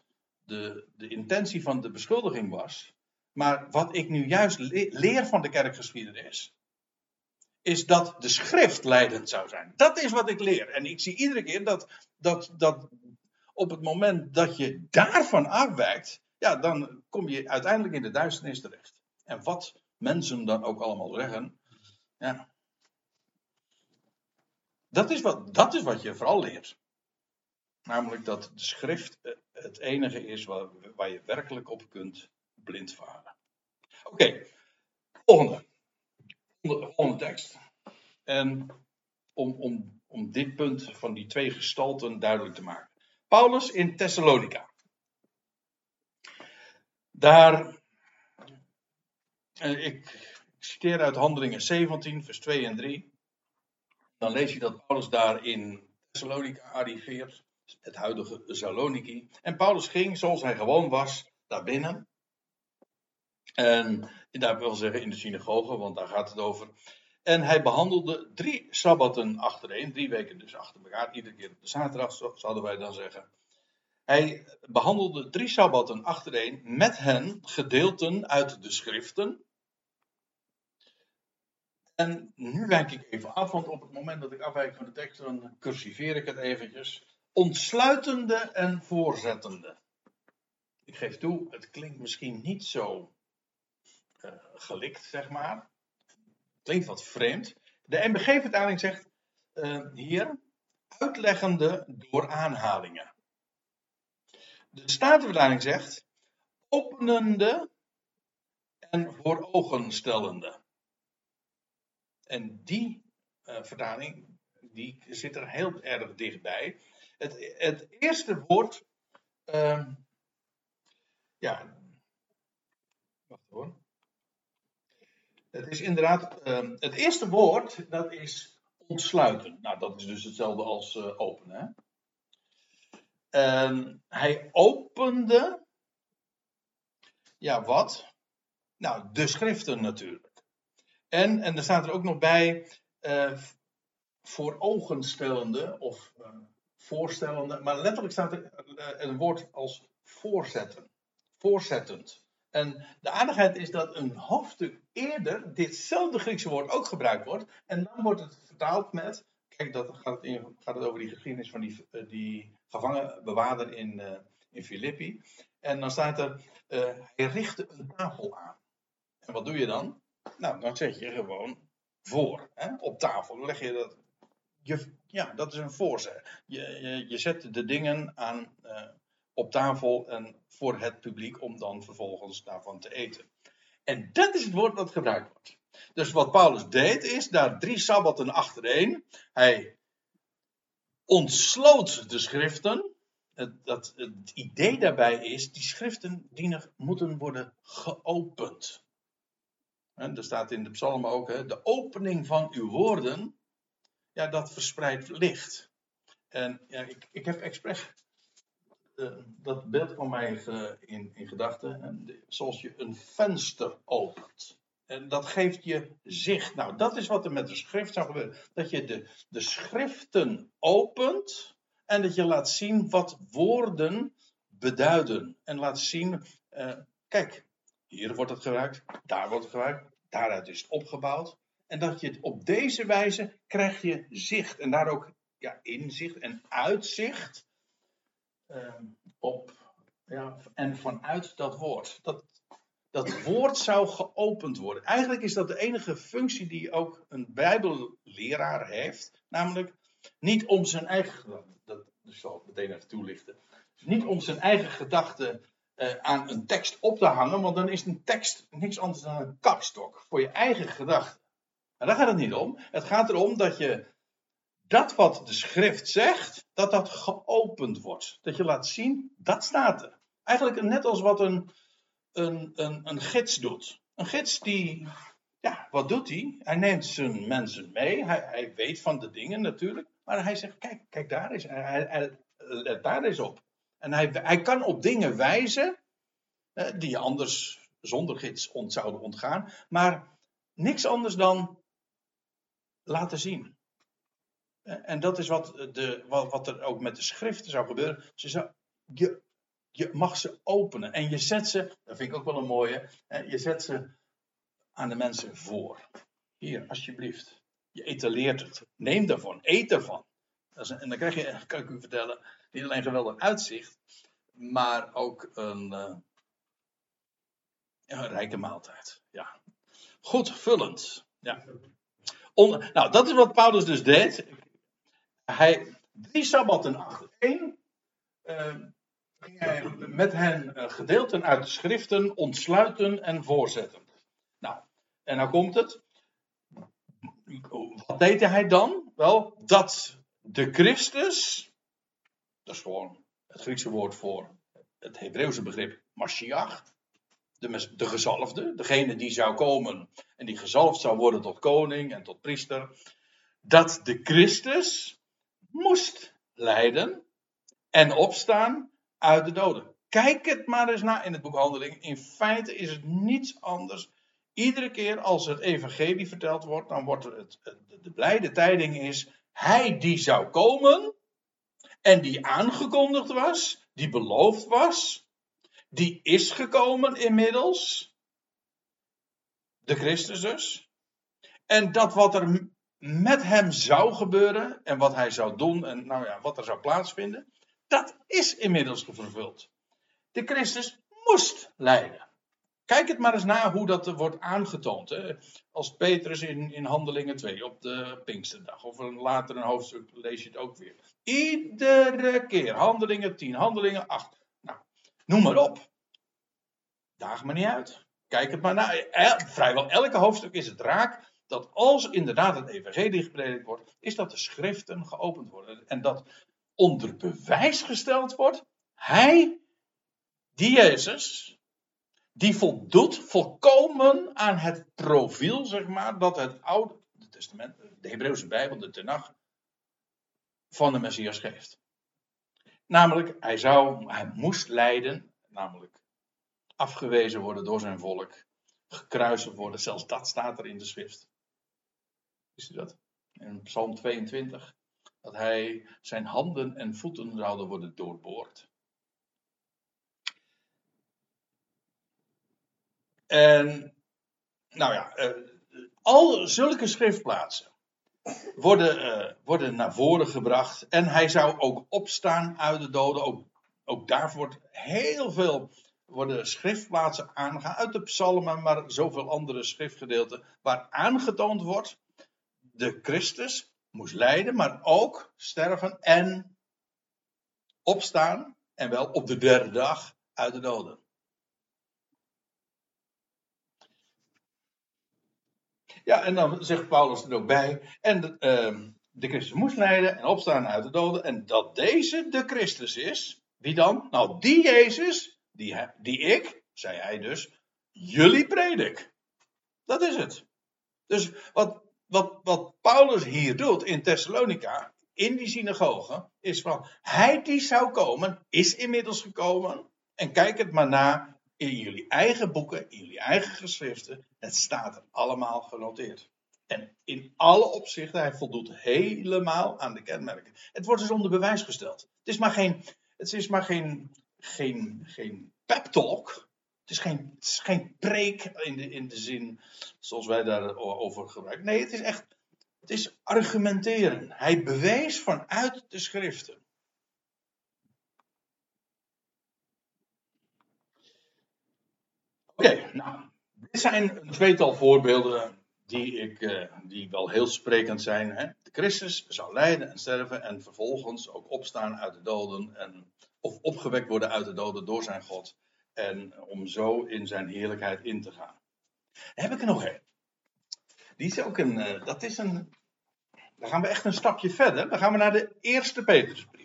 de, de intentie van de beschuldiging was. Maar wat ik nu juist leer van de kerkgeschiedenis, is dat de schrift leidend zou zijn. Dat is wat ik leer. En ik zie iedere keer dat, dat, dat op het moment dat je daarvan afwijkt, ja, dan kom je uiteindelijk in de duisternis terecht. En wat mensen dan ook allemaal zeggen, ja. Dat is wat, dat is wat je vooral leert. Namelijk dat de schrift eh, het enige is waar, waar je werkelijk op kunt blind varen. Oké, volgende. Volgende tekst. En om, om, om dit punt van die twee gestalten duidelijk te maken. Paulus in Thessalonica. Daar, eh, ik citeer uit Handelingen 17, vers 2 en 3. Dan lees je dat Paulus daar in Thessalonica arriveert, het huidige Saloniki. En Paulus ging, zoals hij gewoon was, daar binnen. En daar wil zeggen in de synagoge, want daar gaat het over. En hij behandelde drie sabbaten achtereen, drie weken dus achter elkaar, iedere keer op de zaterdag, zouden wij dan zeggen. Hij behandelde drie sabbaten achtereen met hen gedeelten uit de schriften. En nu wijk ik even af, want op het moment dat ik afwijk van de tekst, dan cursiveer ik het eventjes. Ontsluitende en voorzettende. Ik geef toe, het klinkt misschien niet zo uh, gelikt, zeg maar. Klinkt wat vreemd. De MBG-vertaling zegt uh, hier uitleggende door aanhalingen. De Statenvertaling zegt openende en voor ogen stellende. En die uh, vertaling die zit er heel erg dichtbij. Het, het eerste woord, uh, ja, wacht hoor. Het is inderdaad, uh, het eerste woord, dat is ontsluiten. Nou, dat is dus hetzelfde als uh, openen. En hij opende, ja wat? Nou, de schriften natuurlijk. En, en er staat er ook nog bij, uh, voor ogen stellende of voorstellende, maar letterlijk staat er een woord als voorzetten. Voorzettend. En de aardigheid is dat een hoofdstuk eerder ditzelfde Griekse woord ook gebruikt wordt. En dan wordt het vertaald met. Kijk, dat gaat het, gaat het over die geschiedenis van die, uh, die gevangen bewaarder in, uh, in Filippi. En dan staat er. Hij richtte een tafel aan. En wat doe je dan? Nou, dan zet je gewoon voor. Hè, op tafel. Dan leg je dat. Je, ja, dat is een voorzet. Je, je, zet de dingen aan op tafel en voor het publiek om dan vervolgens daarvan te eten. En dat is het woord dat gebruikt wordt. Dus wat Paulus deed is, daar drie sabbaten achtereen, hij ontsloot de schriften. Het, dat, het idee daarbij is, die schriften dienen, moeten worden geopend. En er staat in de psalmen ook, hè, de opening van uw woorden, ja, dat verspreidt licht. En ja, ik, ik heb expres uh, dat beeld kwam mij in, in gedachten. Zoals je een venster opent. En dat geeft je zicht. Nou, dat is wat er met de schrift zou gebeuren. Dat je de, de schriften opent. En dat je laat zien wat woorden beduiden. En laat zien, uh, kijk, hier wordt het gebruikt, daar wordt het gebruikt, daaruit is het opgebouwd. En dat je op deze wijze krijg je zicht. En daar ook ja, inzicht en uitzicht Ehm, op, ja, en vanuit dat woord. Dat, dat woord zou geopend worden. Eigenlijk is dat de enige functie die ook een Bijbelleraar heeft. Namelijk niet om zijn eigen. Dat zal ik meteen even toelichten. Niet om zijn eigen gedachten uh, aan een tekst op te hangen. Want dan is een tekst niks anders dan een kapstok voor je eigen gedachten. Maar daar gaat het niet om. Het gaat erom dat je dat wat de schrift zegt, dat dat geopend wordt. Dat je laat zien, dat staat er. Eigenlijk net als wat een, een, een, een gids doet. Een gids die, ja, wat doet hij? Hij neemt zijn mensen mee. Hij, hij weet van de dingen natuurlijk. Maar hij zegt, kijk, kijk daar is. Hij, hij, let daar eens op. En hij, hij kan op dingen wijzen eh, die je anders zonder gids ont, zouden ontgaan. Maar niks anders dan laten zien. En dat is wat, de, wat, er ook met de schriften zou gebeuren. Ze zou, je, je mag ze openen en je zet ze, dat vind ik ook wel een mooie, je zet ze aan de mensen voor. Hier, alsjeblieft. Je etaleert het. Neem daarvan, eet daarvan. En dan krijg je, kan ik u vertellen, Niet alleen geweldig uitzicht, maar ook een, uh, een rijke maaltijd. Ja. Goed vullend. Ja. Nou, dat is wat Paulus dus deed. Hij, drie sabbatten achter één, uh, ging hij met hen uh, gedeelten uit de schriften ontsluiten en voorzetten. Nou, en nou komt het. Wat deed hij dan? Wel, dat de Christus, dat is gewoon het Griekse woord voor het Hebreeuwse begrip Mashiach, de, de gezalfde, degene die zou komen en die gezalfd zou worden tot koning en tot priester, dat de Christus moest lijden en opstaan uit de doden. Kijk het maar eens na in het boek Handeling. In feite is het niets anders. Iedere keer als het evangelie verteld wordt, dan wordt het, de blijde tijding is, hij die zou komen en die aangekondigd was, die beloofd was, die is gekomen inmiddels. De Christus dus. En dat wat er met hem zou gebeuren en wat hij zou doen en nou ja, wat er zou plaatsvinden, dat is inmiddels vervuld. De Christus moest lijden. Kijk het maar eens na hoe dat wordt aangetoond. Hè? Als Petrus in, in Handelingen 2 op de Pinksterdag. Of een later een hoofdstuk lees je het ook weer. Iedere keer. Handelingen 10, Handelingen 8. Noem maar op. Daag me niet uit. Kijk het maar na. Vrijwel elke hoofdstuk is het raak dat als inderdaad het evangelie gepredikt wordt, is dat de schriften geopend worden. En dat onder bewijs gesteld wordt, hij, die Jezus, die voldoet volkomen aan het profiel, zeg maar, dat het Oude Testament, de Hebreeuwse Bijbel, de Tenach, van de Messias geeft. Namelijk, hij zou, hij moest lijden, namelijk afgewezen worden door zijn volk, gekruisigd worden, zelfs dat staat er in de schrift. Wist u dat? In Psalm 22, dat hij zijn handen en voeten zouden worden doorboord. En, nou ja, uh, al zulke schriftplaatsen worden, uh, worden naar voren gebracht. En hij zou ook opstaan uit de doden. Ook, daar wordt heel veel worden schriftplaatsen aangegaan uit de psalmen, maar zoveel andere schriftgedeelten, waar aangetoond wordt, de Christus moest lijden, maar ook sterven en opstaan, en wel op de derde dag uit de doden. Ja, en dan zegt Paulus er ook bij. En de, uh, de Christus moest lijden en opstaan uit de doden. En dat deze de Christus is. Wie dan? Nou, die Jezus, die, die ik, zei hij dus, jullie predik. Dat is het. Dus wat, wat, wat Paulus hier doet in Thessalonica, in die synagoge, is van, hij die zou komen, is inmiddels gekomen. En kijk het maar na in jullie eigen boeken, in jullie eigen geschriften. Het staat er allemaal genoteerd. En in alle opzichten, hij voldoet helemaal aan de kenmerken. Het wordt dus onder bewijs gesteld. Het is maar geen, het is maar geen, geen, geen pep talk. Het is geen, het is geen preek in de, in de zin zoals wij daarover gebruiken. Nee, het is echt, het is argumenteren. Hij bewees vanuit de schriften. Oké, nou, dit zijn een tweetal voorbeelden die, ik, uh, die wel heel sprekend zijn. Hè? De Christus zou lijden en sterven en vervolgens ook opstaan uit de doden. En, of opgewekt worden uit de doden door zijn God. En om zo in zijn heerlijkheid in te gaan. heb ik er nog een. Die is ook een, uh, dat is een, dan gaan we echt een stapje verder. Dan gaan we naar de eerste Petrusbrief.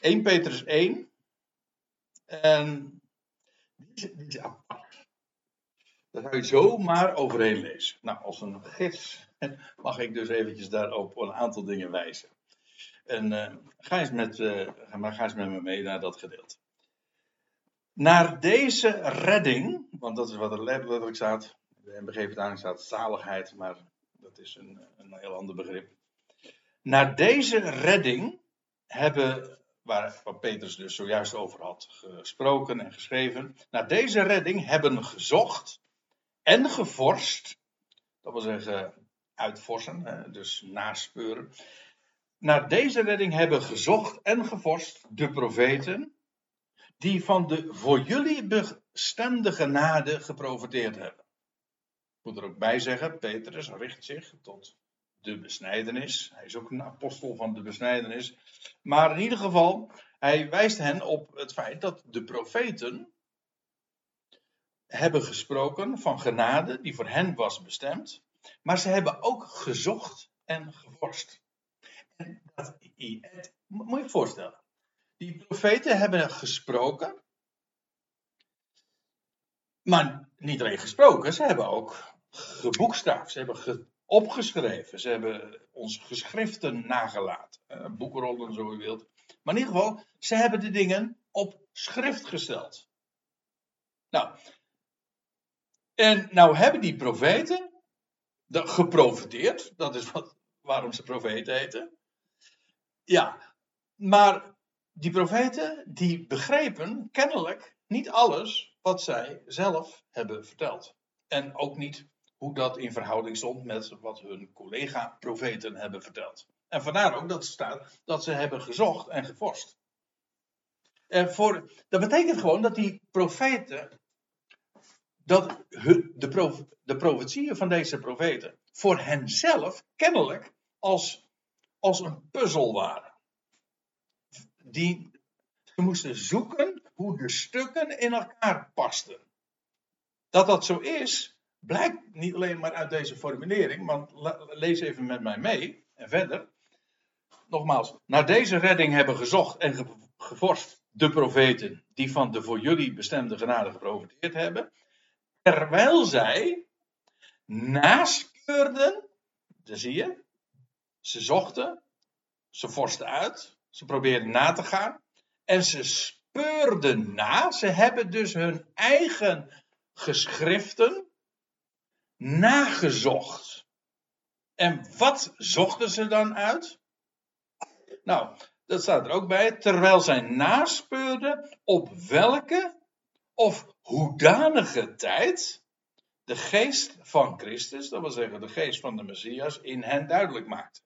1 Petrus 1. En die is, apart. Daar zou je zomaar overheen lezen. Nou, als een gids mag ik dus eventjes daarop een aantal dingen wijzen. En uh, ga, eens met, uh, ga eens met me mee naar dat gedeelte. Naar deze redding, want dat is wat er letterlijk staat. De MBG-vertaling staat zaligheid, maar dat is een, een heel ander begrip. Naar deze redding hebben waar, Petrus dus zojuist over had gesproken en geschreven, naar deze redding hebben gezocht en gevorst, dat wil zeggen uitvorsen, dus naspeuren. Naar deze redding hebben gezocht en gevorst de profeten, die van de voor jullie bestemde genade geprofiteerd hebben. Ik moet er ook bij zeggen, Petrus richt zich tot de besnijdenis. Hij is ook een apostel van de besnijdenis. Maar in ieder geval, hij wijst hen op het feit dat de profeten hebben gesproken van genade die voor hen was bestemd. Maar ze hebben ook gezocht en gevorst. En dat, moet je je voorstellen. Die profeten hebben gesproken. Maar niet alleen gesproken, ze hebben ook geboekstaafd. Ze hebben opgeschreven. Ze hebben onze geschriften nagelaten. Uh, boekrollen, zo u wilt. Maar in ieder geval, ze hebben de dingen op schrift gesteld. Nou, en nou hebben die profeten geprofiteerd. Dat is wat, waarom ze profeten heten. Ja, maar die profeten die begrepen kennelijk niet alles wat zij zelf hebben verteld. En ook niet hoe dat in verhouding stond met wat hun collega-profeten hebben verteld. En vandaar ook dat staat dat ze hebben gezocht en gevorst. En voor, dat betekent gewoon dat die profeten, dat de, prof, de profetieën van deze profeten voor henzelf kennelijk als, als een puzzel waren. Die, ze moesten zoeken hoe de stukken in elkaar pasten. Dat dat zo is, blijkt niet alleen maar uit deze formulering, want lees even met mij mee en verder. Nogmaals, naar deze redding hebben gezocht en gevorst de profeten die van de voor jullie bestemde genade geprofiteerd hebben, terwijl zij naspeurden, dat zie je, ze zochten, ze vorsten uit, ze probeerden na te gaan en ze speurden na, ze hebben dus hun eigen geschriften nagezocht. En wat zochten ze dan uit? Nou, dat staat er ook bij. Terwijl zij naspeurden op welke of hoedanige tijd de geest van Christus, dat wil zeggen de geest van de Messias, in hen duidelijk maakte.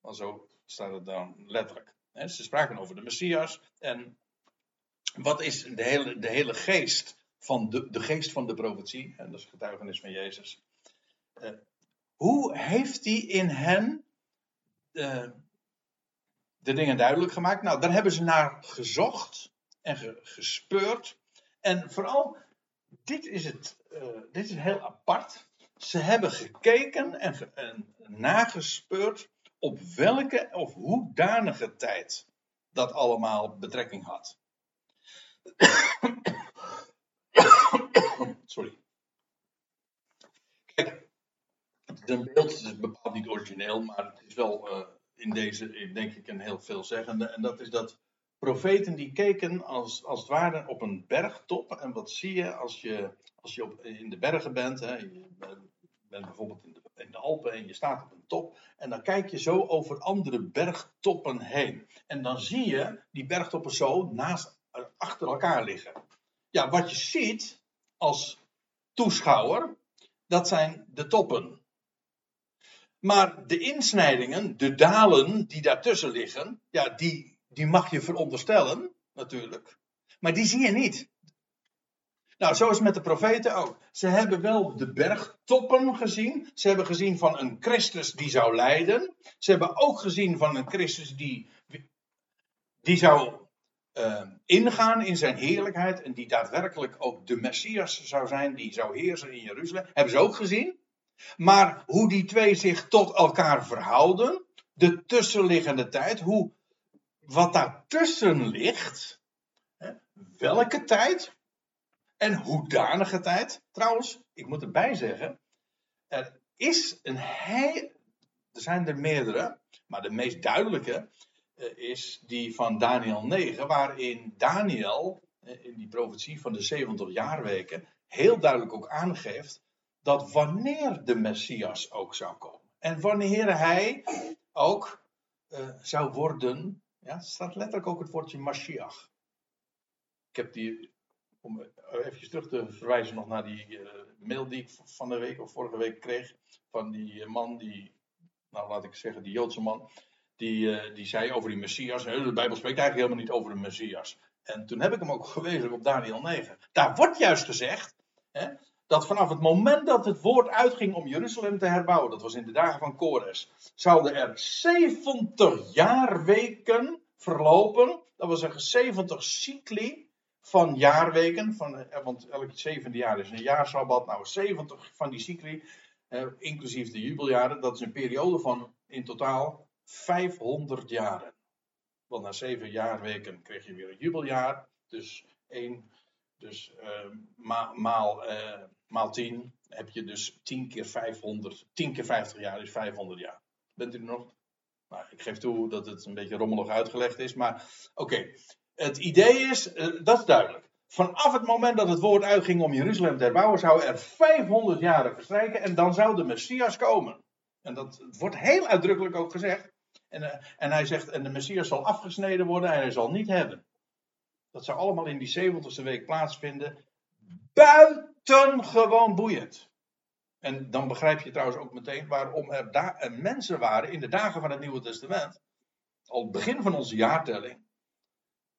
Want zo staat het dan letterlijk. Ze spraken over de Messias en wat is de hele, de hele geest van de, de geest van de profetie, en dat is getuigenis van Jezus. Uh, hoe heeft hij in hen uh, de dingen duidelijk gemaakt? Nou, daar hebben ze naar gezocht en ge, gespeurd. En vooral, dit is, het, uh, dit is heel apart. Ze hebben gekeken en, en nagespeurd op welke of hoedanige tijd dat allemaal betrekking had. Sorry. Kijk, het is een beeld, het is bepaald niet origineel, maar het is wel uh, in deze, denk ik, een heel veelzeggende. En dat is dat profeten die keken als, als het ware op een bergtop. En wat zie je als je, als je op, in de bergen bent? Hè, je bent bijvoorbeeld in de, in de Alpen en je staat op een top. En dan kijk je zo over andere bergtoppen heen. En dan zie je die bergtoppen zo naast, achter elkaar liggen. Ja, wat je ziet als toeschouwer, dat zijn de toppen. Maar de insnijdingen, de dalen die daartussen liggen, ja, die, die mag je veronderstellen, natuurlijk. Maar die zie je niet. Nou, zo is het met de profeten ook. Ze hebben wel de bergtoppen gezien. Ze hebben gezien van een Christus die zou lijden. Ze hebben ook gezien van een Christus die, die zou uh, ingaan in zijn heerlijkheid. En die daadwerkelijk ook de Messias zou zijn. Die zou heersen in Jeruzalem. Hebben ze ook gezien. Maar hoe die twee zich tot elkaar verhouden. De tussenliggende tijd. Hoe, wat daartussen ligt. Hè, welke tijd. En hoedanige tijd. Trouwens, ik moet erbij zeggen. Er is een heel. Er zijn er meerdere. Maar de meest duidelijke is die van Daniel 9, waarin Daniel eh, in die profetie van de 70 jaarweken heel duidelijk ook aangeeft dat wanneer de Messias ook zou komen en wanneer hij ook uh, zou worden, ja, staat letterlijk ook het woordje Mashiach. Ik heb die om even terug te verwijzen nog naar die mail die ik van de week of vorige week kreeg. Van die man, die, nou laat ik zeggen, die Joodse man. Die, die zei over die Messias. De Bijbel spreekt eigenlijk helemaal niet over de Messias. En toen heb ik hem ook gewezen op Daniel 9. Daar wordt juist gezegd hè, dat vanaf het moment dat het woord uitging om Jeruzalem te herbouwen, dat was in de dagen van Kores, zouden er 70 jaarweken verlopen. Dat wil zeggen 70 cycli van jaarweken. Van, eh, want elk zevende jaar is een jaarsabbat. Nou, 70 van die cycli, eh, inclusief de jubeljaren, dat is een periode van in totaal 500 jaren. Want na zeven jaarweken kreeg je weer een jubeljaar. Dus één, dus ma maal, uh, maal 10 heb je dus 10 keer 500. 10 keer 50 jaar is 500 jaar. Bent u er nog? Nou, ik geef toe dat het een beetje rommelig uitgelegd is. Maar oké, het idee is, uh, dat is duidelijk. Vanaf het moment dat het woord uitging om Jeruzalem te herbouwen, zou er 500 jaren verstrijken en dan zou de Messias komen. En dat wordt heel uitdrukkelijk ook gezegd. En, uh, en hij zegt, en de Messias zal afgesneden worden en hij zal niet hebben. Dat zou allemaal in die 70ste week plaatsvinden. Buitengewoon boeiend. En dan begrijp je trouwens ook meteen waarom er, er mensen waren in de dagen van het Nieuwe Testament. Al het begin van onze jaartelling.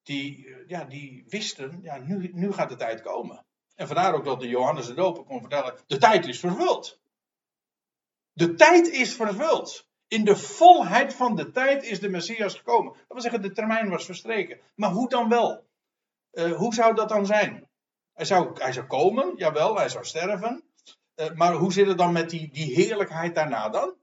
Die, eh, ja, die wisten, ja, nu, nu gaat de tijd komen. En vandaar ook dat de Johannes de Doper kon vertellen, de tijd is vervuld. De tijd is vervuld. In de volheid van de tijd is de Messias gekomen. Dat wil zeggen, de termijn was verstreken. Maar hoe dan wel? Uh, hoe zou dat dan zijn? Hij zou, hij zou komen, jawel, hij zou sterven. Uh, maar hoe zit het dan met die, die heerlijkheid daarna dan?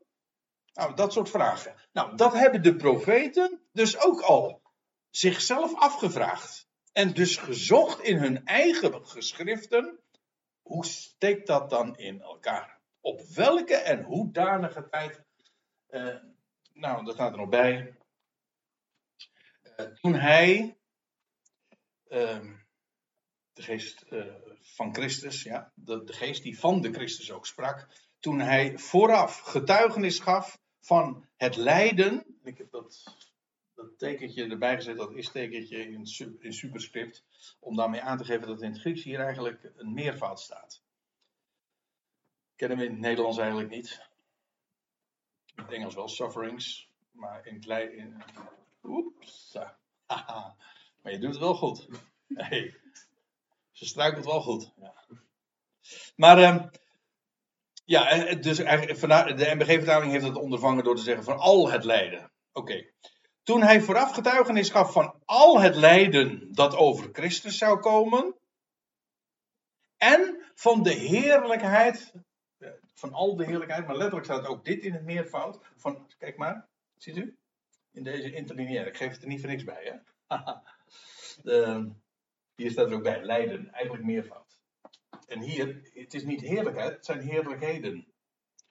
Nou, dat soort vragen. Nou, dat hebben de profeten dus ook al zichzelf afgevraagd. En dus gezocht in hun eigen geschriften. Hoe steekt dat dan in elkaar? Op welke en hoedanige tijd nou, dat staat er nog bij. Uh, toen hij, uh, de geest uh, van Christus, ja, de, geest die van de Christus ook sprak, toen hij vooraf getuigenis gaf van het lijden, ik heb dat, tekentje erbij gezet, dat is-tekentje in, in superscript, om daarmee aan te geven dat in het Grieks hier eigenlijk een meervoud staat. Kennen we in het Nederlands eigenlijk niet in het Engels wel sufferings, maar in klein. In, oeps. Maar je doet het wel goed. Hey, ze struikelt wel goed. Ja. Maar, uh, ja, dus de MBG-vertaling heeft het ondervangen door te zeggen van al het lijden. Oké. Toen hij vooraf getuigenis gaf van al het lijden dat over Christus zou komen. En van de heerlijkheid van al de heerlijkheid, maar letterlijk staat ook dit in het meervoud. Van, kijk maar, ziet u? In deze interlineaire. Ik geef het er niet voor niks bij, hè? de, hier staat er ook bij, lijden, eigenlijk meervoud. En hier, het is niet heerlijkheid, het zijn heerlijkheden.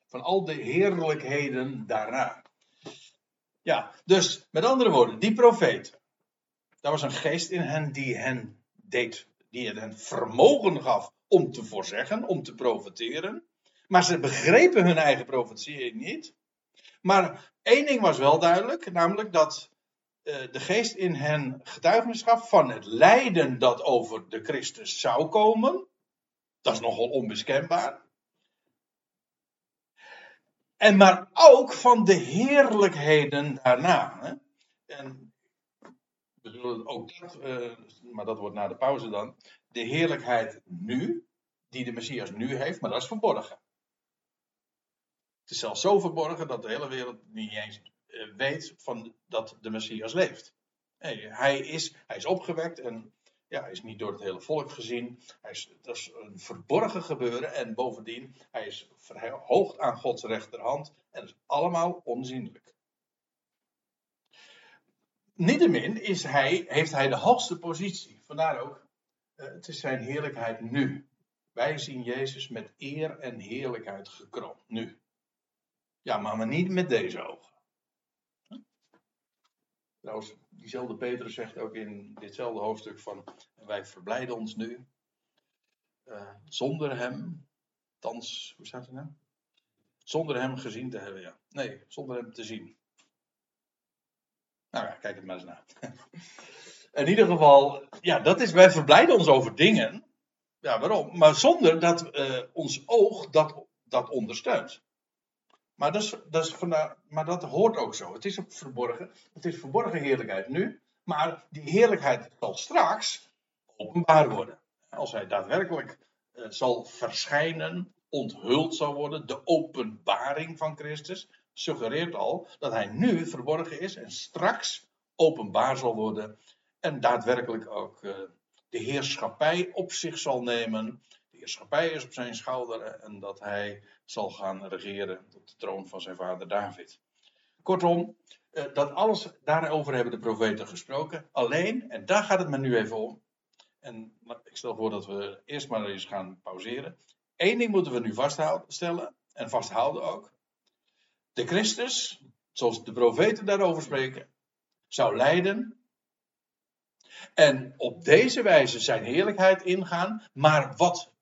Van al de heerlijkheden daarna. Ja, dus met andere woorden, die profeet. Daar was een geest in hen die hen deed, die hen vermogen gaf om te voorzeggen, om te profeteren. Maar ze begrepen hun eigen profetie niet. Maar één ding was wel duidelijk, namelijk dat uh, de geest in hen getuigenis gaf van het lijden dat over de Christus zou komen. Dat is nogal onbeskenbaar. En maar ook van de heerlijkheden daarna. Hè? En bedoel, ook dat, uh, maar dat wordt na de pauze dan. De heerlijkheid nu, die de Messias nu heeft, maar dat is verborgen. Het is zelfs zo verborgen dat de hele wereld niet eens eh, weet van dat de Messias leeft. hij, is, hij is opgewekt en ja, hij is niet door het hele volk gezien. Hij is, dat is een verborgen gebeuren en bovendien, hij is verhoogd aan Gods rechterhand en dat is allemaal onzienlijk. Niettemin is hij, heeft hij de hoogste positie. Vandaar ook, uh, het is zijn heerlijkheid nu. Wij zien Jezus met eer en heerlijkheid gekroond, nu. Ja, maar, niet met deze ogen. Trouwens, diezelfde Petrus zegt ook in ditzelfde hoofdstuk van wij verblijden ons nu uh, zonder hem, thans, hoe staat het nou? Zonder hem gezien te hebben, ja. Nee, zonder hem te zien. Nou ja, kijk het maar eens na. In ieder geval, ja, dat is, wij verblijden ons over dingen. Ja, waarom? Maar zonder dat uh, ons oog dat, dat ondersteunt. Maar dat, dat is maar dat hoort ook zo. Het is verborgen. Het is verborgen heerlijkheid nu. Maar die heerlijkheid zal straks openbaar worden. Als hij daadwerkelijk uh, zal verschijnen, onthuld zal worden, de openbaring van Christus, suggereert al dat hij nu verborgen is en straks openbaar zal worden en daadwerkelijk ook uh, de heerschappij op zich zal nemen. Heerschappij is op zijn schouder en dat hij zal gaan regeren op de troon van zijn vader David. Kortom, uh, dat alles, daarover hebben de profeten gesproken. Alleen, en daar gaat het me nu even om. En ik stel voor dat we eerst maar eens gaan pauzeren. Eén ding moeten we nu vaststellen, en vasthouden ook. De Christus, zoals de profeten daarover spreken, zou lijden. En op deze wijze zijn heerlijkheid ingaan. Maar wat,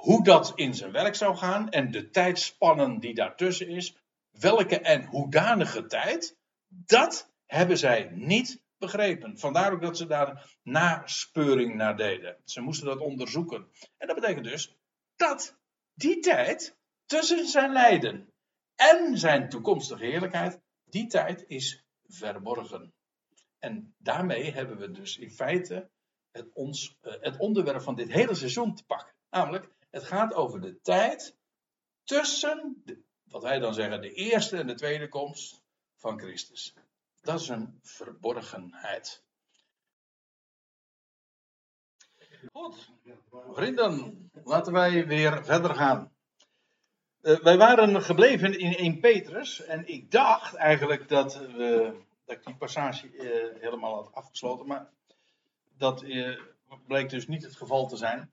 hoe dat in zijn werk zou gaan en de tijdspannen die daartussen is, welke en hoedanige tijd, dat hebben zij niet begrepen. Vandaar ook dat ze daar naspeuring naar deden. Ze moesten dat onderzoeken. En dat betekent dus dat die tijd tussen zijn lijden en zijn toekomstige heerlijkheid, die tijd is verborgen. En daarmee hebben we dus in feite het, ons, eh, het onderwerp van dit hele seizoen te pakken. Namelijk, het gaat over de tijd tussen, wat wij dan zeggen, de eerste en de tweede komst van Christus. Dat is een verborgenheid. Goed, vrienden, laten wij weer verder gaan. Uh, wij waren gebleven in 1 Petrus en ik dacht eigenlijk dat, we, dat ik die passage uh, helemaal had afgesloten, maar dat uh, bleek dus niet het geval te zijn.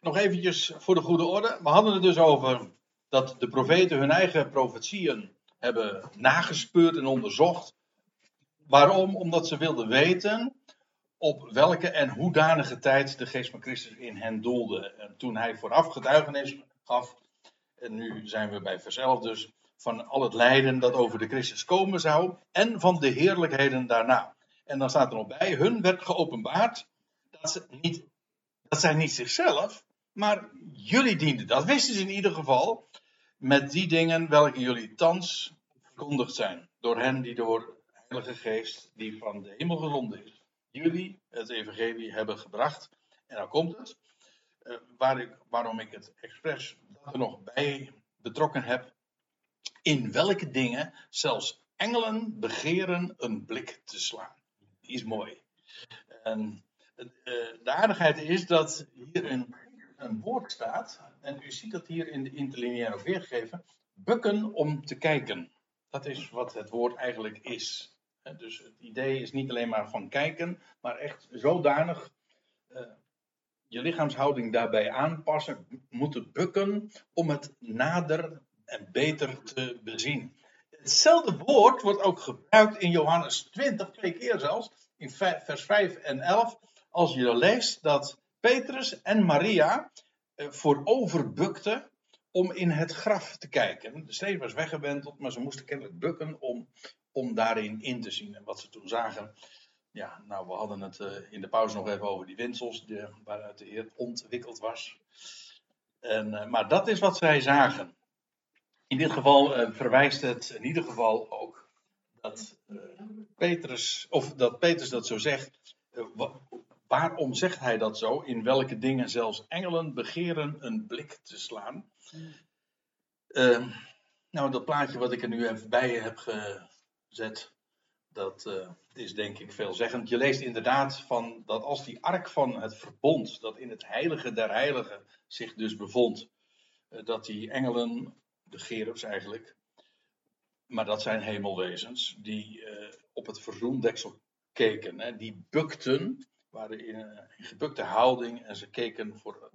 Nog eventjes voor de goede orde. We hadden het dus over dat de profeten hun eigen profetieën hebben nagespeurd en onderzocht. Waarom? Omdat ze wilden weten op welke en hoedanige tijd de geest van Christus in hen doelde. En toen hij vooraf getuigenis gaf, en nu zijn we bij 11 dus, van al het lijden dat over de Christus komen zou en van de heerlijkheden daarna. En dan staat er nog bij, hun werd geopenbaard dat, ze niet, dat zij niet zichzelf, maar jullie dienden. Dat wisten ze in ieder geval met die dingen welke jullie thans verkondigd zijn. Door hen die door de Heilige Geest, die van de hemel gezonden is jullie het evangelie hebben gebracht. En dan komt het, uh, waar ik, waarom ik het expres er nog bij betrokken heb. In welke dingen zelfs engelen begeren een blik te slaan. Die is mooi. En uh, de aardigheid is dat hier een, een woord staat. En u ziet dat hier in de interlineair ook weergegeven. Bukken om te kijken. Dat is wat het woord eigenlijk is. Dus het idee is niet alleen maar van kijken, maar echt zodanig uh, je lichaamshouding daarbij aanpassen, moeten bukken om het nader en beter te bezien. Hetzelfde woord wordt ook gebruikt in Johannes 20, twee keer zelfs, in vers 5 en 11, als je leest dat Petrus en Maria uh, voorover bukten om in het graf te kijken. De steen was weggewenteld, maar ze moesten kennelijk bukken om om daarin in te zien. En wat ze toen zagen, ja, nou, we hadden het uh, in de pauze nog even over die winsels, de, waaruit de Heer ontwikkeld was. En, uh, maar dat is wat zij zagen. In dit geval verwijst het in ieder geval ook dat Petrus, of dat Petrus dat zo zegt. Waarom zegt hij dat zo? In welke dingen zelfs engelen begeren een blik te slaan? Ehm, nou, dat plaatje wat ik er nu even bij heb ge, zet, dat uh, is denk ik veelzeggend. Je leest inderdaad van dat als die ark van het verbond, dat in het heilige der heiligen zich dus bevond, uh, dat die engelen, de gerubs eigenlijk, maar dat zijn hemelwezens, die uh, op het verzoendeksel keken. Hè, die bukten, waren in een gebukte houding en ze keken voor,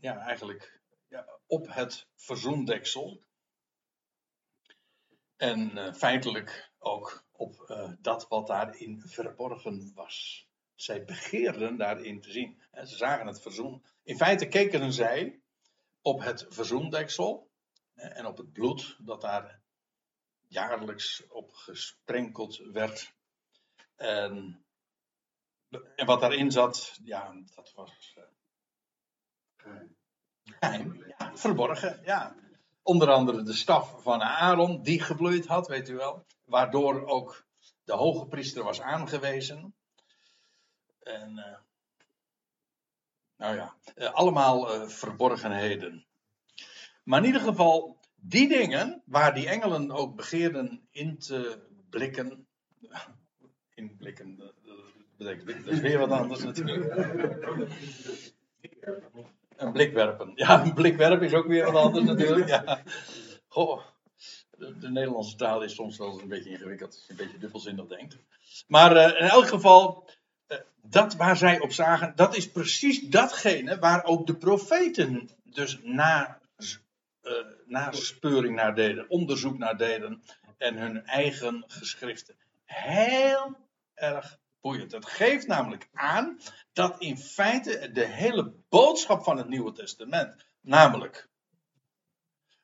ja, eigenlijk ja, op het verzoendeksel. En uh, feitelijk ook op uh, dat wat daarin verborgen was. Zij begeerden daarin te zien. En ze zagen het verzoen. In feite keken zij op het verzoendeksel en op het bloed dat daar jaarlijks op gesprenkeld werd. En en wat daarin zat, ja, dat was. Uh, geheim. Ja, verborgen, ja. Onder andere de staf van Aaron, die gebloeid had, weet u wel. Waardoor ook de hoge priester was aangewezen. En, uh, nou ja, uh, allemaal uh, verborgenheden. Maar in ieder geval, die dingen waar die engelen ook begeerden in te blikken. In blikken, dat is weer wat anders natuurlijk. Een blik werpen. Ja, een blik werpen is ook weer wat anders natuurlijk. Ja. Goh, de, de, Nederlandse taal is soms wel een beetje ingewikkeld. Als je een beetje dubbelzinnig denkt. Maar uh, in elk geval, uh, dat waar zij op zagen, dat is precies datgene waar ook de profeten dus na, uh, naspeuring naar deden, onderzoek naar deden en hun eigen geschriften. Heel erg boeiend. Het geeft namelijk aan dat in feite de hele boodschap van het Nieuwe Testament, namelijk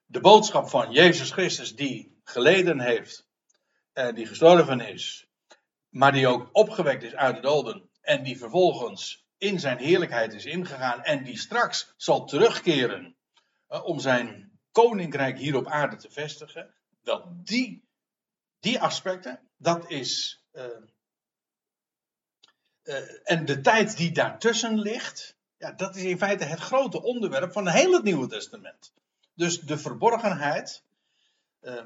de boodschap van Jezus Christus die geleden heeft die gestorven is, maar die ook opgewekt is uit de doden en die vervolgens in zijn heerlijkheid is ingegaan en die straks zal terugkeren uh, om zijn koninkrijk hier op aarde te vestigen, wel die, die aspecten, dat is uh, uh, en de tijd die daartussen ligt, ja, dat is in feite het grote onderwerp van heel het Nieuwe Testament. Dus de verborgenheid uh,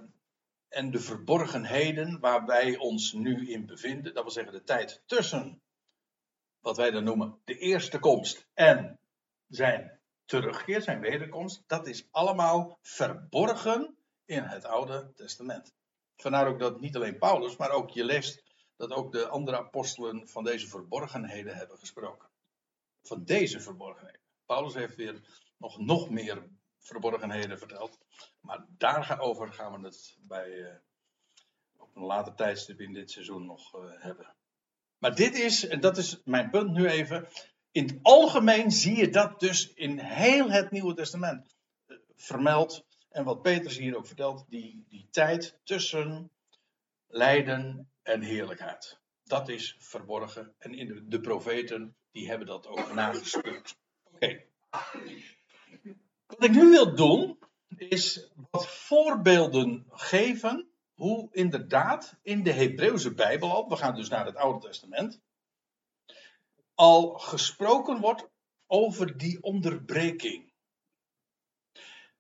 en de verborgenheden waar wij ons nu in bevinden, dat wil zeggen de tijd tussen wat wij dan noemen de eerste komst en zijn terugkeer, zijn wederkomst, dat is allemaal verborgen in het Oude Testament. Vandaar ook dat niet alleen Paulus, maar ook je leest dat ook de andere apostelen van deze verborgenheden hebben gesproken. Van deze verborgenheden. Paulus heeft weer nog, nog meer verborgenheden verteld. Maar daarover gaan we het bij, uh, op een later tijdstip in dit seizoen nog uh, hebben. Maar dit is, en dat is mijn punt nu even. In het algemeen zie je dat dus in heel het Nieuwe Testament uh, vermeld. En wat Petrus hier ook vertelt, die, die tijd tussen lijden en heerlijkheid. Dat is verborgen. En in de, de profeten, die hebben dat ook nagespeurd. Oké. Wat ik nu wil doen, is wat voorbeelden geven hoe inderdaad in de Hebreeuwse Bijbel al, we gaan dus naar het Oude Testament, al gesproken wordt over die onderbreking.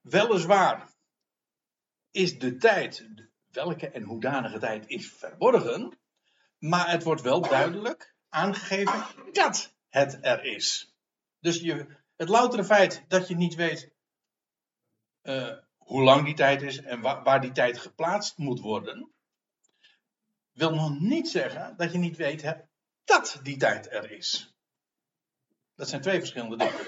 Weliswaar is de tijd, welke en hoedanige tijd is verborgen, maar het wordt wel duidelijk aangegeven dat het er is. Dus je, het loutere feit dat je niet weet uh, hoe lang die tijd is en wa waar die tijd geplaatst moet worden, wil nog niet zeggen dat je niet weet dat die tijd er is. Dat zijn twee verschillende dingen.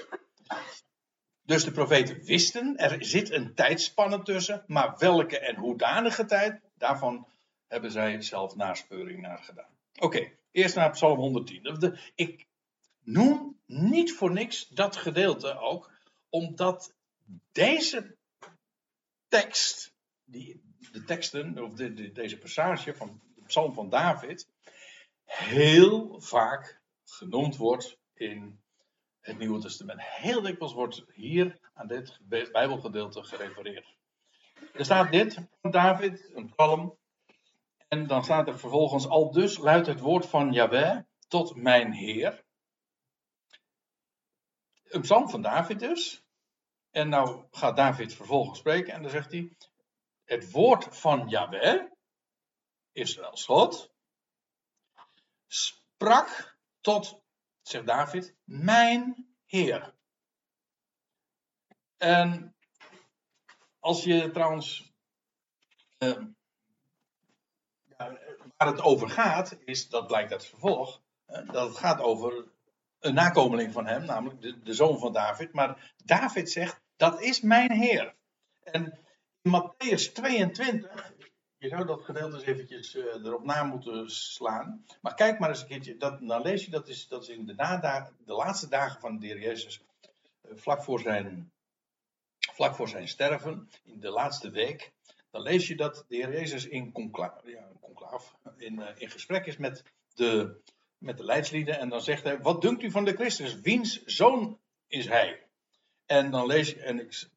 Dus de profeten wisten, er zit een tijdspanne tussen, maar welke en hoedanige tijd, daarvan hebben zij zelf naspeuring naar gedaan. Oké, eerst naar Psalm 110. Ik noem niet voor niks dat gedeelte ook, omdat deze tekst, die, de teksten, of de, de, deze passage van de Psalm van David, heel vaak genoemd wordt in het Nieuwe Testament. Heel dikwijls wordt hier aan dit Bijbelgedeelte gerefereerd. Er staat dit van David, een psalm. En dan staat er vervolgens al dus luidt het woord van Yahweh tot mijn Heer. Een psalm van David dus. En nou gaat David vervolgens spreken en dan zegt hij: Het woord van Yahweh, Israëls God, sprak tot, zegt David, mijn Heer. En als je trouwens. Ja, waar het over gaat, is, dat blijkt uit het vervolg, uh, dat het gaat over een nakomeling van hem, namelijk de, de zoon van David. Maar David zegt, dat is mijn Heer. En in Matthäus 22, je zou dat gedeelte eens eventjes uh, erop na moeten slaan. Maar kijk maar eens een keertje, dat, dan lees je, dat is, dat is in de, nadagen, de laatste dagen van de Heer Jezus, uh, vlak, voor zijn, vlak voor zijn sterven, in de laatste week. Dan lees je dat de Heer Jezus in conclave, in, uh, in gesprek is met de met de leidslieden. En dan zegt hij, wat dunkt u van de Christus? Wiens zoon is hij? En dan lees je, en ik,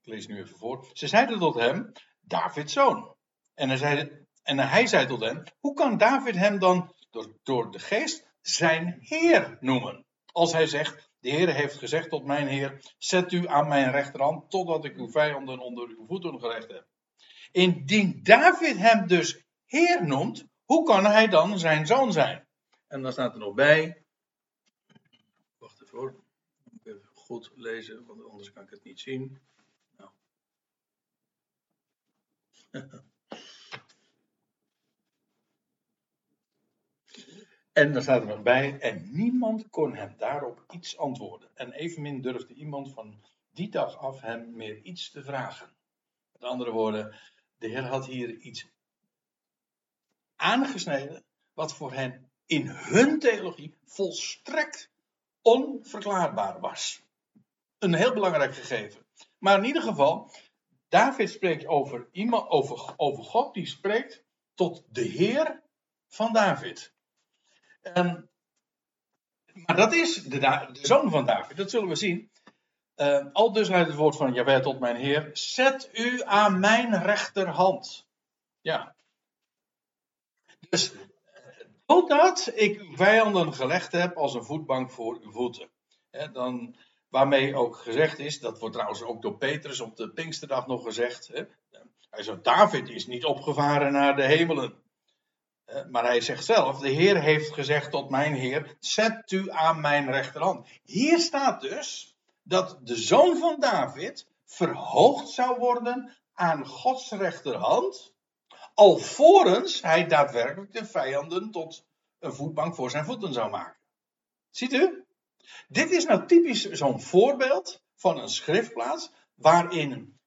ik lees nu even voor. Ze zeiden tot hem, Davids zoon. En hij, zei, en hij zei tot hen, hoe kan David hem dan door, door de geest zijn Heer noemen? Als hij zegt, de Heer heeft gezegd tot mijn Heer, zet u aan mijn rechterhand, totdat ik uw vijanden onder uw voeten gerecht heb. Indien David hem dus Heer noemt, hoe kan hij dan zijn zoon zijn? En dan staat er nog bij. Wacht even hoor. Even goed lezen, want anders kan ik het niet zien. Nou. En dan staat er nog bij, en niemand kon hem daarop iets antwoorden. En evenmin durfde iemand van die dag af hem meer iets te vragen. Met andere woorden, de Heer had hier iets aangesneden, wat voor hen in hun theologie volstrekt onverklaarbaar was. Een heel belangrijk gegeven. Maar in ieder geval, David spreekt over, iemand, over, over God, die spreekt tot de Heer van David. Um, maar dat is de, de, zoon van David, dat zullen we zien. Uh, al dus uit het woord van Jawel tot mijn Heer, zet u aan mijn rechterhand. Ja. Dus, totdat ik uw vijanden gelegd heb als een voetbank voor uw voeten. dan, waarmee ook gezegd is, dat wordt trouwens ook door Petrus op de Pinksterdag nog gezegd. hij zei, David is niet opgevaren naar de hemelen. Eh, maar hij zegt zelf: De Heer heeft gezegd tot mijn Heer: Zet u aan mijn rechterhand. Hier staat dus dat de zoon van David verhoogd zou worden aan Gods rechterhand. Alvorens hij daadwerkelijk de vijanden tot een voetbank voor zijn voeten zou maken. Ziet u? Dit is nou typisch zo'n voorbeeld van een schriftplaats waarin,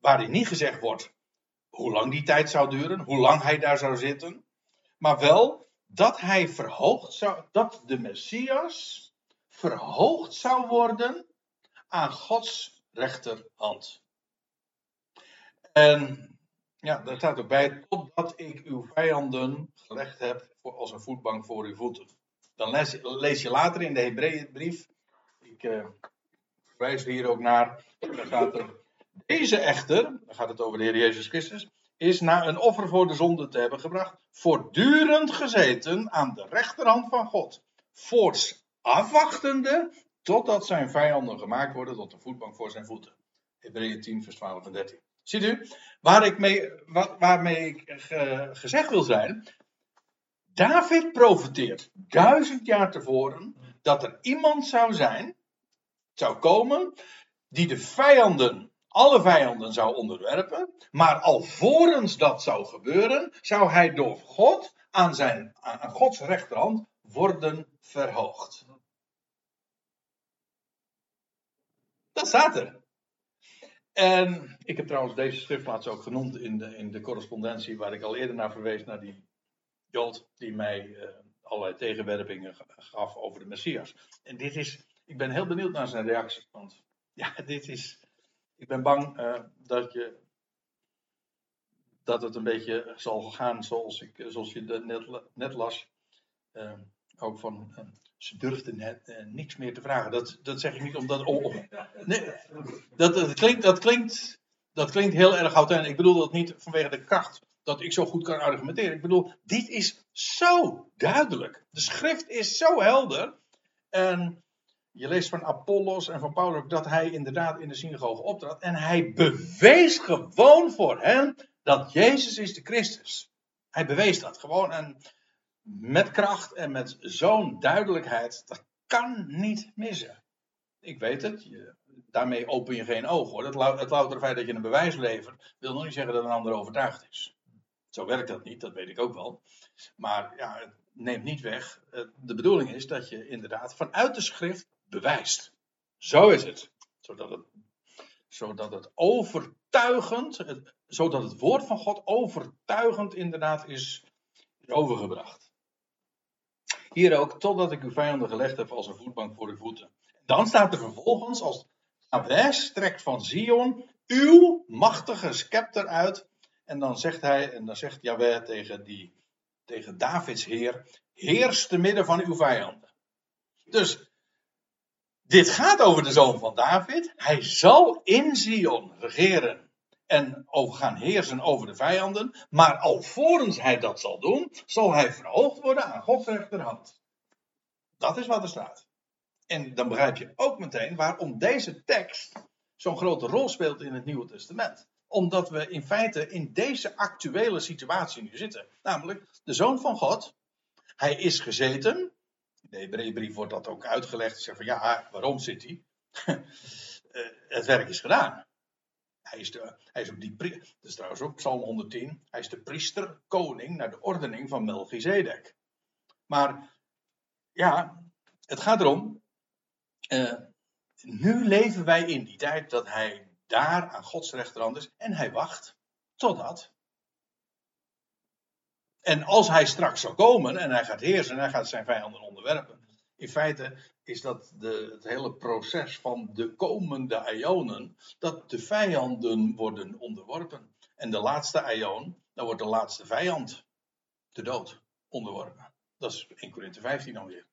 waarin niet gezegd wordt hoe lang die tijd zou duren, hoe lang hij daar zou zitten maar wel dat hij verhoogd zou, dat de Messias verhoogd zou worden aan Gods rechterhand. En ja, daar staat erbij, totdat ik uw vijanden gelegd heb voor, als een voetbank voor uw voeten. Dan lees, je later in de Hebreeënbrief, ik uh, verwijs hier ook naar, daar staat er, deze echter, dan gaat het over de Heer Jezus Christus, is na een offer voor de zonde te hebben gebracht, voortdurend gezeten aan de rechterhand van God. Voorts afwachtende totdat zijn vijanden gemaakt worden tot de voetbank voor zijn voeten. Hebreeën 10, vers 12 en 13. Ziet u, waar ik mee, waarmee ik gezegd wil zijn. David profeteert duizend jaar tevoren dat er iemand zou zijn, zou komen, die de vijanden alle vijanden zou onderwerpen. Maar alvorens dat zou gebeuren, zou hij door God aan, zijn, aan Gods rechterhand worden verhoogd. Dat staat er. En ik heb trouwens deze schriftplaats ook genoemd in de, in de correspondentie waar ik al eerder naar verwees, naar die Jood die mij uh, allerlei tegenwerpingen gaf over de Messias. En dit is, ik ben heel benieuwd naar zijn reactie, want ja, dit is, ik ben bang uh, dat, je, dat het een beetje zal gaan zoals, ik, zoals je net, net las. Uh, ook van, uh, ze durfden net niks meer te vragen. Dat, dat zeg ik niet omdat... Oh, oh. Nee, dat, dat, klinkt, dat, klinkt, dat klinkt heel erg oud. En ik bedoel dat niet vanwege de kracht dat ik zo goed kan argumenteren. Ik bedoel, dit is zo duidelijk. De schrift is zo helder. En je leest van Apollos en van Paulus dat hij inderdaad in de synagoge optrad. En hij bewees gewoon voor hen dat Jezus is de Christus. Hij bewees dat gewoon en met kracht en met zo'n duidelijkheid. Dat kan niet missen. Ik weet het, daarmee open je geen oog hoor. Het, het louter feit dat je een bewijs levert, wil nog niet zeggen dat een ander overtuigd is. Zo werkt dat niet, dat weet ik ook wel. Maar ja, het neemt niet weg. De bedoeling is dat je inderdaad vanuit de schrift bewijst. Zo is het. Zodat het, zodat het overtuigend, zodat het woord van God overtuigend inderdaad is, overgebracht. Hier ook, totdat ik uw vijanden gelegd heb als een voetbank voor uw voeten. Dan staat er vervolgens, als Yahweh strekt van Zion uw machtige scepter uit. En dan zegt hij, en dan zegt Yahweh tegen, die, tegen Davids heer, heers te midden van uw vijanden. Dus dit gaat over de zoon van David. Hij zal in Zion regeren en gaan heersen over de vijanden. Maar alvorens hij dat zal doen, zal hij verhoogd worden aan Gods rechterhand. Dat is wat er staat. En dan begrijp je ook meteen waarom deze tekst zo'n grote rol speelt in het Nieuwe Testament. Omdat we in feite in deze actuele situatie nu zitten. Namelijk, de Zoon van God, hij is gezeten. In de Hebreeënbrief wordt dat ook uitgelegd. Zeg van ja, waarom zit hij? Eh, het werk is gedaan. Hij is, de, hij is ook die. Dat is trouwens ook Psalm 110. Hij is de priester, koning, naar de ordening van Melchizedek. Maar ja, het gaat erom. Uh, nu leven wij in die tijd dat hij daar aan Gods rechterhand is en hij wacht totdat. En als hij straks zal komen en hij gaat heersen en hij gaat zijn vijanden onderwerpen. In feite is dat de, het hele proces van de komende ionen, dat de vijanden worden onderworpen. En de laatste ion, dan wordt de laatste vijand, de dood, onderworpen. Dat is 1 Corinthië 15 alweer.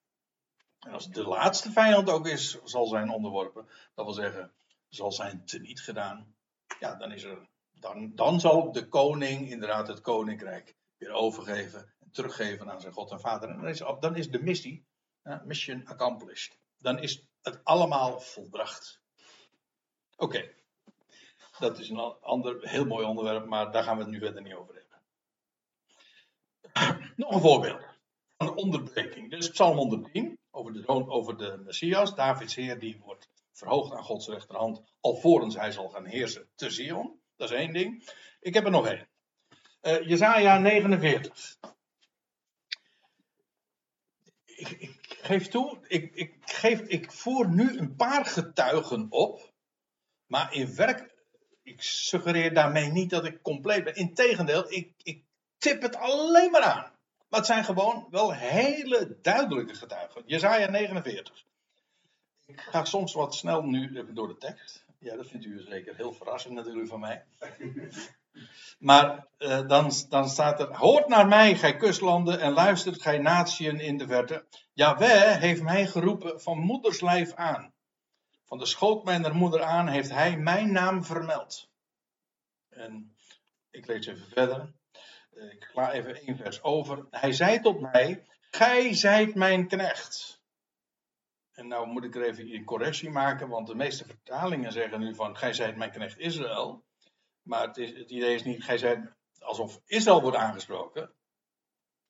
En als de laatste vijand ook is, zal zijn onderworpen, dat wil zeggen, zal zijn teniet gedaan, ja, dan, is er, dan, dan zal de koning inderdaad het koninkrijk overgeven en teruggeven aan zijn God en Vader. En dan is, dan is de missie, mission accomplished. Dan is het allemaal volbracht. Oké, dat is een ander heel mooi onderwerp, maar daar gaan we het nu verder niet over hebben. Nog een voorbeeld van de onderbreking. Dus Psalm 110 over de, over de Messias. Davids Heer die wordt verhoogd aan Gods rechterhand. Alvorens hij zal gaan heersen te Zion. Dat is één ding. Ik heb er nog één. Uh, Jezaja 49. Ik, ik, geef toe, ik, ik, geef, ik voer nu een paar getuigen op. Maar in werk, ik suggereer daarmee niet dat ik compleet ben. Integendeel, ik, ik tip het alleen maar aan. Maar het zijn gewoon wel hele duidelijke getuigen. Jezaja 49. Ik ga soms wat snel nu door de tekst. Ja, dat vindt u zeker heel verrassend natuurlijk van mij. Maar uh, dan, dan staat er: Hoort naar mij, gij kustlanden, en luistert, gij natieën in de verte. Jawel heeft mij geroepen van moederslijf aan. Van de schoot mijner moeder aan heeft hij mijn naam vermeld. En ik lees even verder. Eh, ik sla even één vers over. Hij zei tot mij: Gij zijt mijn knecht. En nou moet ik er even een correctie maken, want de meeste vertalingen zeggen nu van: Gij zijt mijn knecht Israël. Maar het, is, het idee is niet: Gij zijt alsof Israël wordt aangesproken.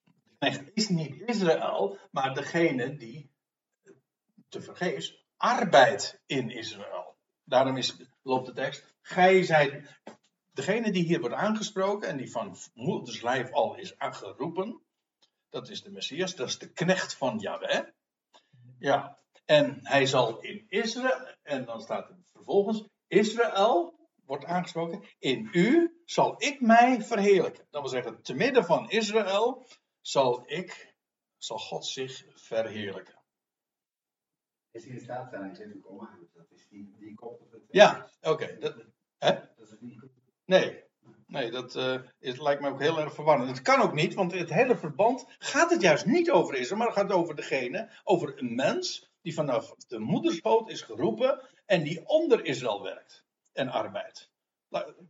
De knecht is niet Israël, maar degene die te vergeefs arbeidt in Israël. Daarom is, loopt de tekst: Gij zijt degene die hier wordt aangesproken en die van moeders lijf al is aangeroepen, dat is de Messias, dat is de knecht van Yahweh. Ja, en hij zal in Israël, en dan staat er vervolgens, Israël wordt aangesproken, in u zal ik mij verheerlijken. Dat wil zeggen, te midden van Israël zal ik, zal God zich verheerlijken. Is die in staat zijn Dat is die, die Ja, oké. Dat Nee, nee dat uh, is, lijkt me ook heel erg verwarrend. Het kan ook niet, want het hele verband gaat het juist niet over Israël, maar het gaat over degene, over een mens die vanaf de moederspoot is geroepen en die onder Israël werkt en arbeidt.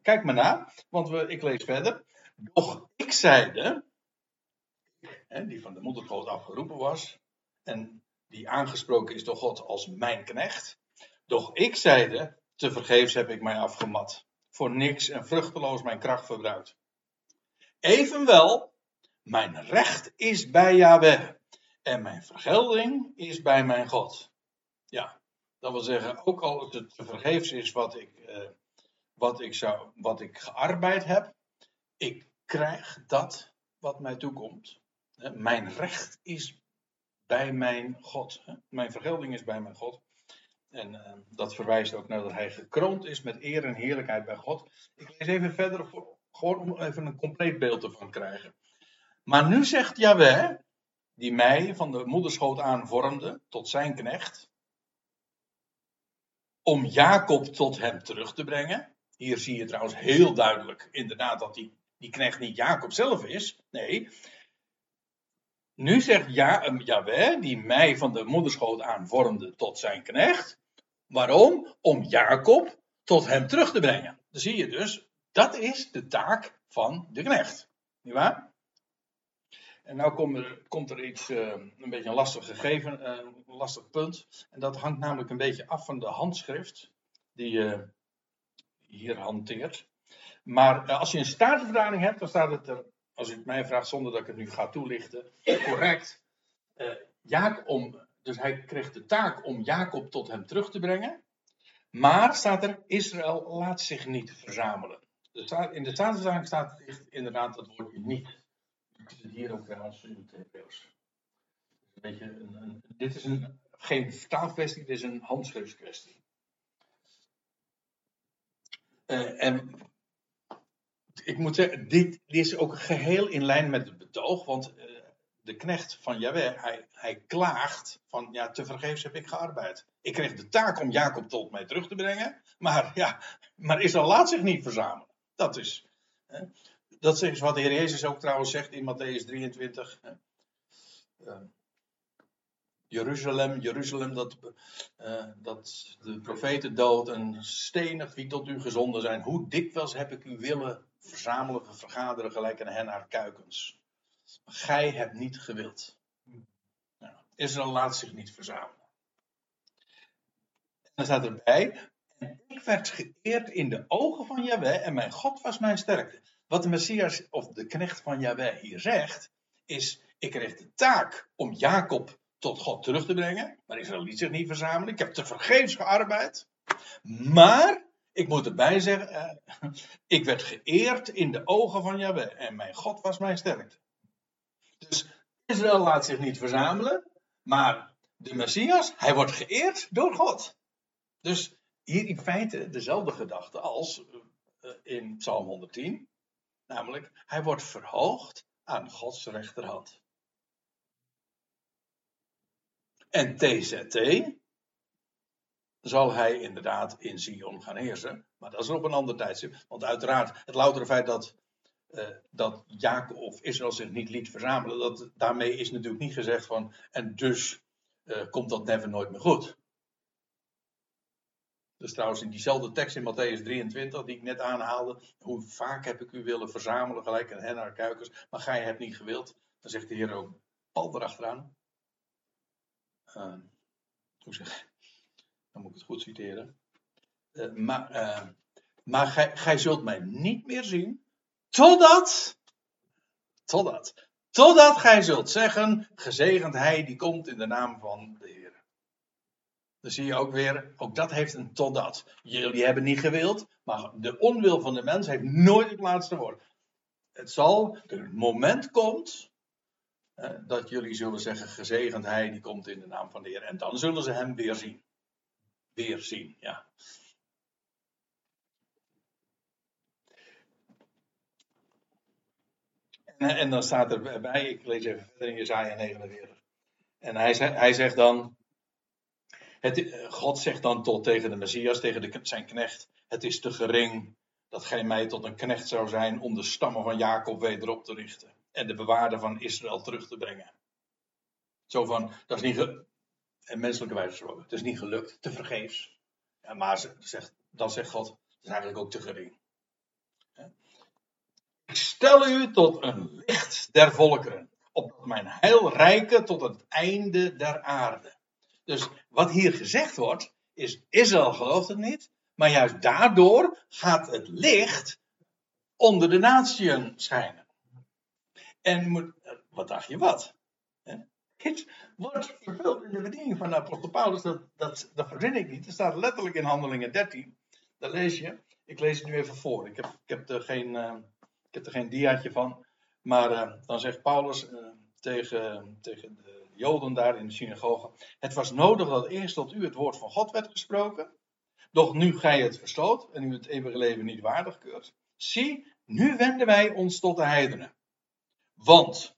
Kijk maar na, want we, ik lees verder. Doch ik zeide, die van de moederspoot afgeroepen was en die aangesproken is door God als mijn knecht. Doch ik zeide, te vergeefs heb ik mij afgemat voor niks en vruchteloos mijn kracht verbruikt. Evenwel, mijn recht is bij Yahweh en mijn vergelding is bij mijn God. Ja, dat wil zeggen, ook al het vergeefs is wat ik, eh, wat, ik zou, wat ik gearbeid heb, ik krijg dat wat mij toekomt. Mijn recht is bij mijn God. Mijn vergelding is bij mijn God. En uh, dat verwijst ook naar dat hij gekroond is met eer en heerlijkheid bij God. Ik lees even verder, voor, gewoon om even een compleet beeld ervan te krijgen. Maar nu zegt Yahweh, die mij van de moederschoot aan vormde tot zijn knecht, om Jacob tot hem terug te brengen. Hier zie je trouwens heel duidelijk inderdaad dat die, die knecht niet Jacob zelf is. Nee, Nu zegt ja, um, Yahweh, die mij van de moederschoot aan vormde tot zijn knecht. Waarom? Om Jacob tot hem terug te brengen. Dan zie je dus, dat is de taak van de knecht. Niet waar? En nou komt er, komt er iets, uh, een beetje een lastig gegeven, uh, een lastig punt. En dat hangt namelijk een beetje af van de handschrift die je hier hanteert. Maar als je een statenvertaling hebt, dan staat het er, als u het mij vraagt zonder dat ik het nu ga toelichten, correct. Jacob, dus hij kreeg de taak om Jacob tot hem terug te brengen. Maar staat er, Israël laat zich niet verzamelen. In de statenvertaling staat inderdaad dat woordje niet. Zie het hier ook trouwens in het Hebreeuws. Een een, een, dit is een, geen vertaalkwestie, dit is een handschriftskwestie. Uh, en ik moet zeggen, dit, dit, is ook geheel in lijn met het betoog, want uh, de knecht van Jahweh, hij, hij klaagt van, ja, tevergeefs heb ik gearbeid. Ik kreeg de taak om Jacob tot mij terug te brengen, maar ja, maar Israël laat zich niet verzamelen. Dat is, dat is wat de Heer Jezus ook trouwens zegt in Matthäus 23. Uh, Jeruzalem, Jeruzalem, dat, uh, dat de profeten dood en stenig wie tot u gezonden zijn. Hoe dikwijls heb ik u willen verzamelen, vergaderen, gelijk aan hen naar kuikens. Gij hebt niet gewild. Nou, Israël laat zich niet verzamelen. En dan staat erbij, en ik werd geëerd in de ogen van Jahweh en mijn God was mijn sterkte. Wat de Messias of de knecht van Yahweh hier zegt, is: Ik kreeg de taak om Jacob tot God terug te brengen, maar Israël liet zich niet verzamelen. Ik heb te vergeefs gearbeid. Maar, ik moet erbij zeggen, eh, ik werd geëerd in de ogen van Yahweh en mijn God was mijn sterkte. Dus Israël laat zich niet verzamelen, maar de Messias, hij wordt geëerd door God. Dus hier in feite dezelfde gedachte als eh, in Psalm 110. Namelijk, hij wordt verhoogd aan Gods rechterhand. En TZT zal hij inderdaad in Sion gaan heersen. Maar dat is op een ander tijdstip. Want uiteraard, het loutere feit dat, uh, dat Jacob of Israël zich niet liet verzamelen, dat, daarmee is natuurlijk niet gezegd van, en dus uh, komt dat never nooit meer goed. Dus trouwens in diezelfde tekst in Matthäus 23 die ik net aanhaalde. Hoe vaak heb ik u willen verzamelen gelijk een hen naar kuikens. Maar gij hebt niet gewild. Dan zegt de Heer ook pal erachteraan. Uh, hoe zeg Dan moet ik het goed citeren. Uh, maar uh, maar gij, gij zult mij niet meer zien. Totdat. Totdat. Totdat gij zult zeggen. Gezegend hij die komt in de naam van de Heer. Dan zie je ook weer, ook dat heeft een totdat. Jullie hebben niet gewild, maar de onwil van de mens heeft nooit het laatste woord. Het zal, het moment komt, dat jullie zullen zeggen, gezegend hij, die komt in de naam van de Heer. En dan zullen ze hem weer zien. Weer zien, ja. En, en dan staat er bij, ik lees even verder in Jezaja 49. En hij, hij zegt dan, het, eh, God zegt dan tot tegen de Messias, tegen zijn knecht: Het is te gering dat gij mij tot een knecht zou zijn om de stammen van Jacob wederop te richten en de bewaarder van Israël terug te brengen. Zo van, dat is niet, en menselijke wijze gesproken, het is niet gelukt, te vergeefs. Ja, maar zegt, dan zegt God, het is eigenlijk ook te gering. Ik stel u tot een licht der volkeren, opdat mijn heil rijke tot het einde der aarde. Dus wat hier gezegd wordt, is Israël gelooft het niet, maar juist daardoor gaat het licht onder de natieën schijnen. En wat dacht je wat? Het wordt vervuld in de bediening van de apostel Paulus, dat, dat, dat verzin ik niet. Er staat letterlijk in Handelingen 13. Daar lees je. Ik lees het nu even voor. Ik heb, ik heb, er, geen, uh, ik heb er geen diaatje van. Maar uh, dan zegt Paulus uh, tegen, tegen de Joden daar in de synagoge. Het was nodig dat eerst tot u het woord van God werd gesproken. Doch nu gij het verstoot en u het eeuwige leven niet waardig keurt. Zie, nu wenden wij ons tot de heidenen. Want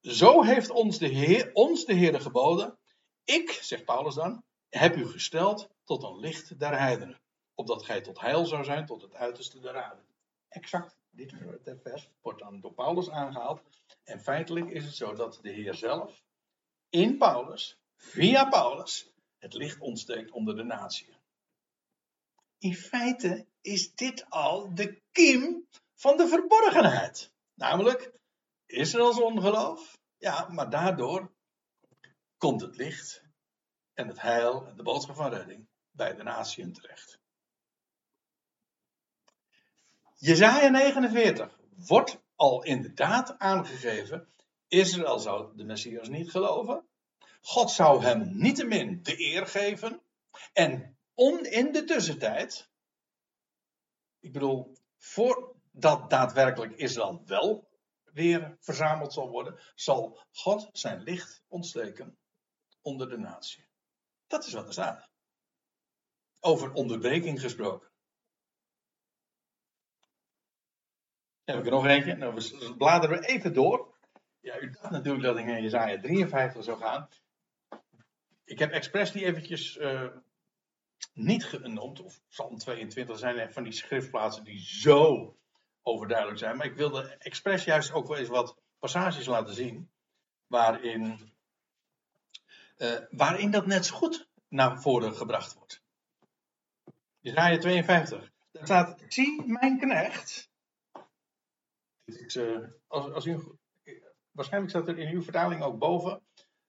zo heeft ons de Heer, ons de Heer geboden. Ik, zegt Paulus dan, heb u gesteld tot een licht der heidenen. Opdat gij tot heil zou zijn tot het uiterste der aarde. Exact dit vers wordt dan door Paulus aangehaald. En feitelijk is het zo dat de Heer zelf in Paulus, via Paulus, het licht ontsteekt onder de natie. In feite is dit al de kiem van de verborgenheid. Namelijk Israëls ongeloof. Ja, maar daardoor komt het licht en het heil en de boodschap van redding bij de natieën terecht. Jezaja 49 wordt al inderdaad aangegeven. Israël zou de Messias niet geloven. God zou hem niettemin de eer geven. En on, in de tussentijd, ik bedoel, voordat daadwerkelijk Israël wel weer verzameld zal worden, zal God zijn licht ontsteken onder de natie. Dat is wat er staat. Over onderbreking gesproken. Heb ik er nog eentje. Nou, we bladeren even door. Ja, u dacht natuurlijk dat ik naar Jezaja 53 zou gaan. Ik heb expres die eventjes uh, niet genoemd. Of Psalm 22 zijn van die schriftplaatsen die zo overduidelijk zijn. Maar ik wilde expres juist ook wel eens wat passages laten zien. Waarin, uh, waarin dat net zo goed naar voren gebracht wordt. Jezaja 52. Daar staat, zie mijn knecht uh, als, als u, waarschijnlijk staat er in uw vertaling ook boven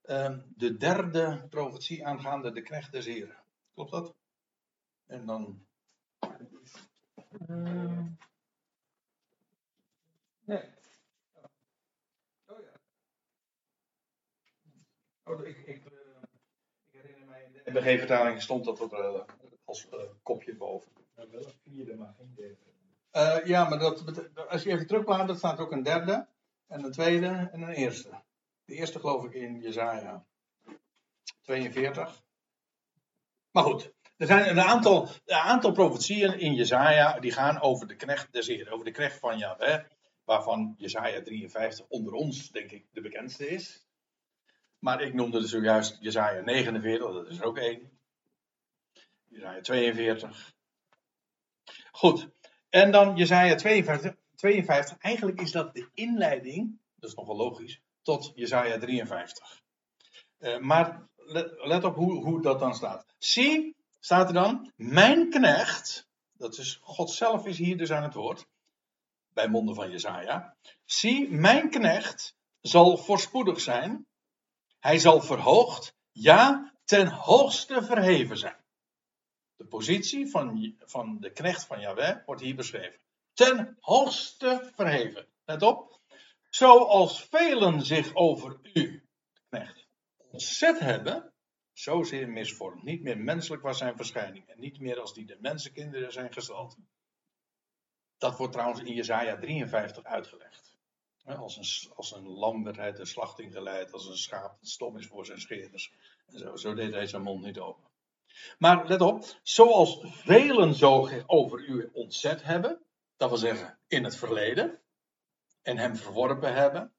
uh, de derde profetie aangaande de knecht des Heren. Klopt dat? En dan. Uh, nee. Oh ja. Oh, ik, ik, uh, ik herinner mij in de MBG-vertaling stond dat er als kopje boven. Nou, wel een vierde, maar geen derde. Uh, ja, maar dat, als je even terugbladert, staat ook een derde, en een tweede en een eerste. De eerste geloof ik in Jezaja 42. Maar goed, er zijn een aantal, een aantal profetieën in Jezaja die gaan over de knecht des Heer, over de knecht van Yahweh, waarvan Jezaja 53 onder ons, denk ik, de bekendste is. Maar ik noemde dus zojuist Jezaja 49, dat is er ook één. Jezaja 42. Goed, en dan Jezaja 52, 52. Eigenlijk is dat de inleiding, dat is nogal logisch, tot Jezaja 53. Uh, maar let, let, op hoe, hoe dat dan staat. Zie, staat er dan, mijn knecht, dat is God zelf is hier dus aan het woord, bij monden van Jezaja. Zie, mijn knecht zal voorspoedig zijn, hij zal verhoogd, ja, ten hoogste verheven zijn. De positie van, van de knecht van Yahweh wordt hier beschreven. Ten hoogste verheven. Let op. Zoals velen zich over u, knecht, ontzet hebben, zozeer misvormd. Niet meer menselijk was zijn verschijning. En niet meer als die de mensenkinderen zijn gesteld. Dat wordt trouwens in Jezaja 53 uitgelegd. Als een, als een lam werd hij de slachting geleid, als een schaap dat stom is voor zijn scheerders. En zo, zo deed hij zijn mond niet open. Maar let op, zoals velen zo over u ontzet hebben, dat wil zeggen in het verleden, en hem verworpen hebben.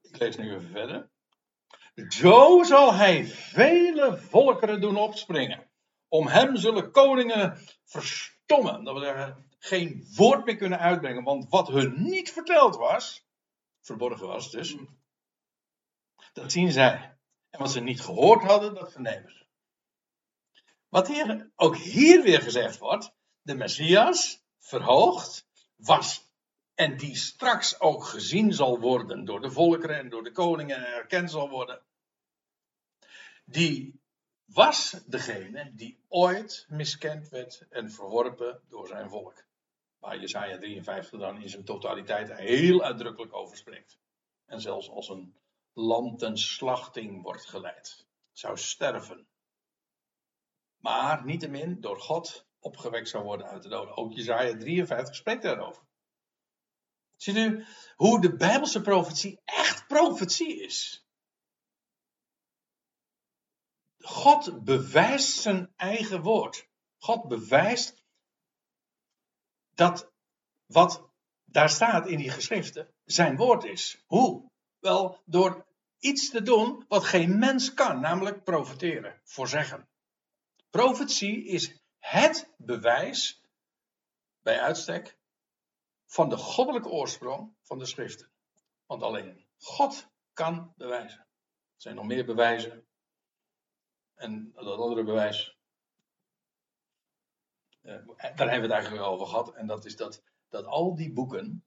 Ik lees nu even verder. Zo zal hij vele volkeren doen opspringen. Om hem zullen koningen verstommen. Dat wil zeggen, geen woord meer kunnen uitbrengen. Want wat hun niet verteld was, verborgen was dus, dat zien zij. En wat ze niet gehoord hadden, dat vernemen ze. Wat hier, ook hier weer gezegd wordt, de Messias, verhoogd, was en die straks ook gezien zal worden door de volkeren en door de koningen en erkend zal worden. Die was degene die ooit miskend werd en verworpen door zijn volk. Waar Jesaja 53 dan in zijn totaliteit heel uitdrukkelijk over spreekt. En zelfs als een lam ten slachting wordt geleid. Zou sterven. Maar niettemin door God opgewekt zou worden uit de doden. Ook Jezaja 53 spreekt daarover. Ziet u hoe de Bijbelse profetie echt profetie is? God bewijst zijn eigen woord. God bewijst dat wat daar staat in die geschriften zijn woord is. Hoe? Wel, door iets te doen wat geen mens kan, namelijk profeteren, voorzeggen. Profetie is het bewijs bij uitstek van de goddelijke oorsprong van de schriften. Want alleen God kan bewijzen. Er zijn nog meer bewijzen. En dat andere bewijs, eh, daar hebben we het eigenlijk over gehad. En dat is dat, dat al die boeken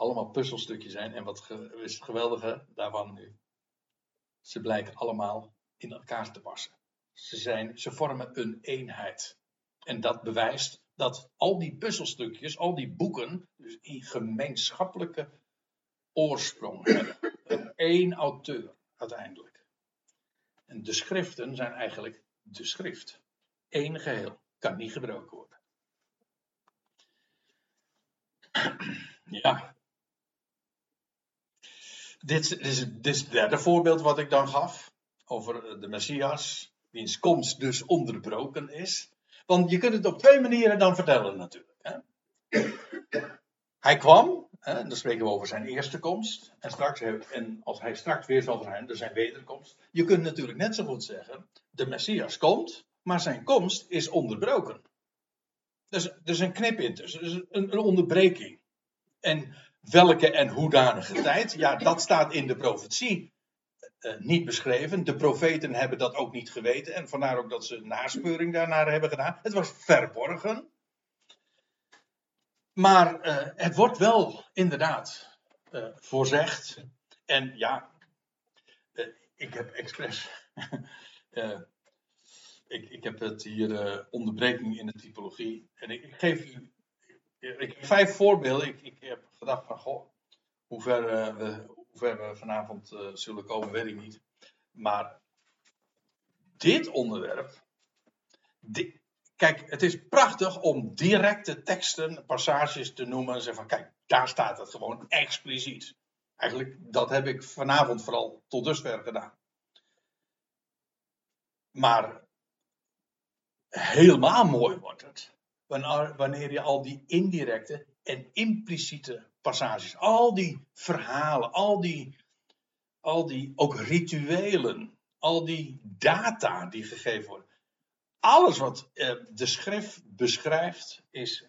allemaal puzzelstukjes zijn. En wat is het geweldige daarvan nu? Ze blijken allemaal in elkaar te passen. Ze, zijn, ze vormen een eenheid. En dat bewijst dat al die puzzelstukjes, al die boeken, dus in gemeenschappelijke oorsprong hebben. Eén auteur uiteindelijk. En de schriften zijn eigenlijk de schrift. Eén geheel. Kan niet gebroken worden. Ja. Dit, is, dit is het derde voorbeeld wat ik dan gaf. Over de Messias. Wiens komst dus onderbroken is. Want je kunt het op twee manieren dan vertellen natuurlijk. Hè? Hij kwam, hè, dan spreken we over zijn eerste komst. En, straks, en als hij straks weer zal zijn, dus zijn wederkomst. Je kunt natuurlijk net zo goed zeggen, de Messias komt, maar zijn komst is onderbroken. Dus, dus een knip in dus een, een onderbreking. En welke en hoedanige tijd, ja, dat staat in de profetie uh, niet beschreven. De profeten hebben dat ook niet geweten. En vandaar ook dat ze naspeuring daarnaar hebben gedaan. Het was verborgen. Maar uh, het wordt wel inderdaad uh, voorzegd. En ja, ik heb expres. ik, ik heb het hier onderbreking in de typologie. En ik geef u ik heb vijf voorbeelden. Ik, ik heb gedacht van, goh, hoe ver we hoe ver we vanavond uh, zullen komen, weet ik niet. Maar dit onderwerp. kijk, het is prachtig om directe teksten, passages te noemen en zeggen van kijk, daar staat het gewoon expliciet. Eigenlijk, dat heb ik vanavond vooral tot dusver gedaan. Maar helemaal mooi wordt het wanneer je al die indirecte en impliciete passages. Al die verhalen, al die, al die ook rituelen, al die data die gegeven worden. Alles wat eh, de schrift beschrijft, is,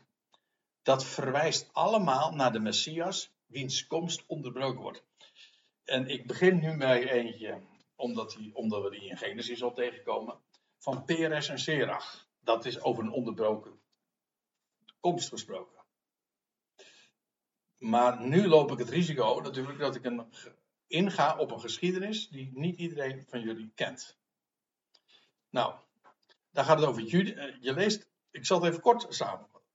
dat verwijst allemaal naar de Messias, wiens komst onderbroken wordt. En ik begin nu met eentje, omdat, die, omdat we die in Genesis al tegenkomen, van Peres en Serach. Dat is over een onderbroken komst gesproken. Maar nu loop ik het risico natuurlijk dat ik een, inga op een geschiedenis die niet iedereen van jullie kent. Nou, daar gaat het over Juda. Eh, je leest, ik zal het even kort samenvatten.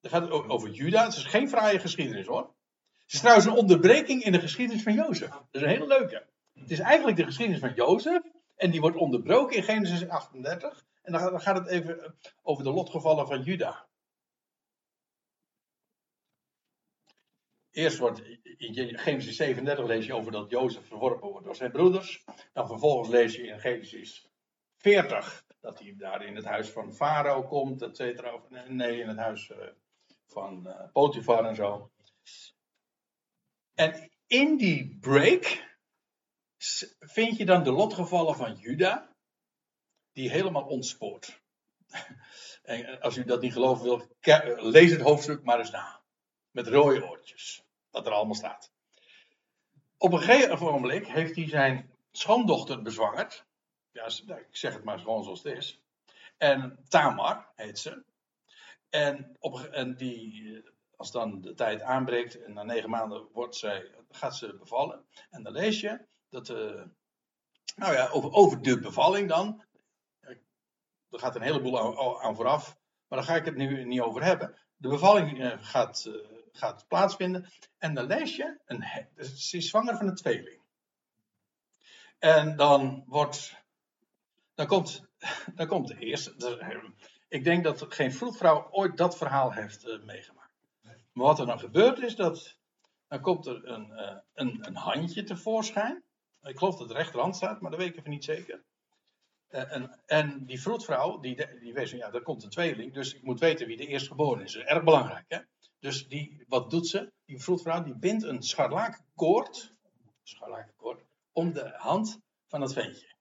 Daar gaat het over Juda. Het is geen fraaie geschiedenis hoor. Het is trouwens een onderbreking in de geschiedenis van Jozef. Dat is een hele leuke. Het is eigenlijk de geschiedenis van Jozef. En die wordt onderbroken in Genesis 38. En dan gaat het even over de lotgevallen van Juda. Eerst wordt in Genesis 37 lees je over dat Jozef verworpen wordt door zijn broeders. Dan vervolgens lees je in Genesis 40 dat hij daar in het huis van Farao komt, et cetera. Nee, in het huis eh, van uh, Potifar en zo. En in die break vind je dan de lotgevallen van Juda, die helemaal ontspoort. En als u dat niet geloven wil, lees het hoofdstuk maar eens na. Met rode oortjes. Dat er allemaal staat. Op een gegeven moment heeft hij zijn schoondochter bezwangerd. Ja, ik zeg het maar gewoon zoals het is. En Tamar heet ze. En, op, en die, als dan de tijd aanbreekt en na negen maanden wordt zij, gaat ze bevallen. En dan lees je dat, uh, nou ja, over, over de bevalling dan. Er gaat een heleboel aan, vooraf, maar daar ga ik het nu niet over hebben. De bevalling uh, gaat, gaat plaatsvinden. En dan lees je, een, ze is zwanger van een tweeling. En dan wordt, dan komt, dan komt de eerste. Ik denk dat geen vroedvrouw ooit dat verhaal heeft uh, meegemaakt. Maar wat er dan gebeurt is dat, dan komt er een, uh, een, een handje tevoorschijn. Ik geloof dat de rechterhand staat, maar dat weet ik even niet zeker. Uh, en, en, die vroedvrouw, die, die weet ja, er komt een tweeling, dus ik moet weten wie de eerstgeboren. Dat is erg belangrijk. Hè? Dus die, wat doet ze? Die vroedvrouw die bindt een scharlakenkoord, scharlakenkoord om de hand van het ventje.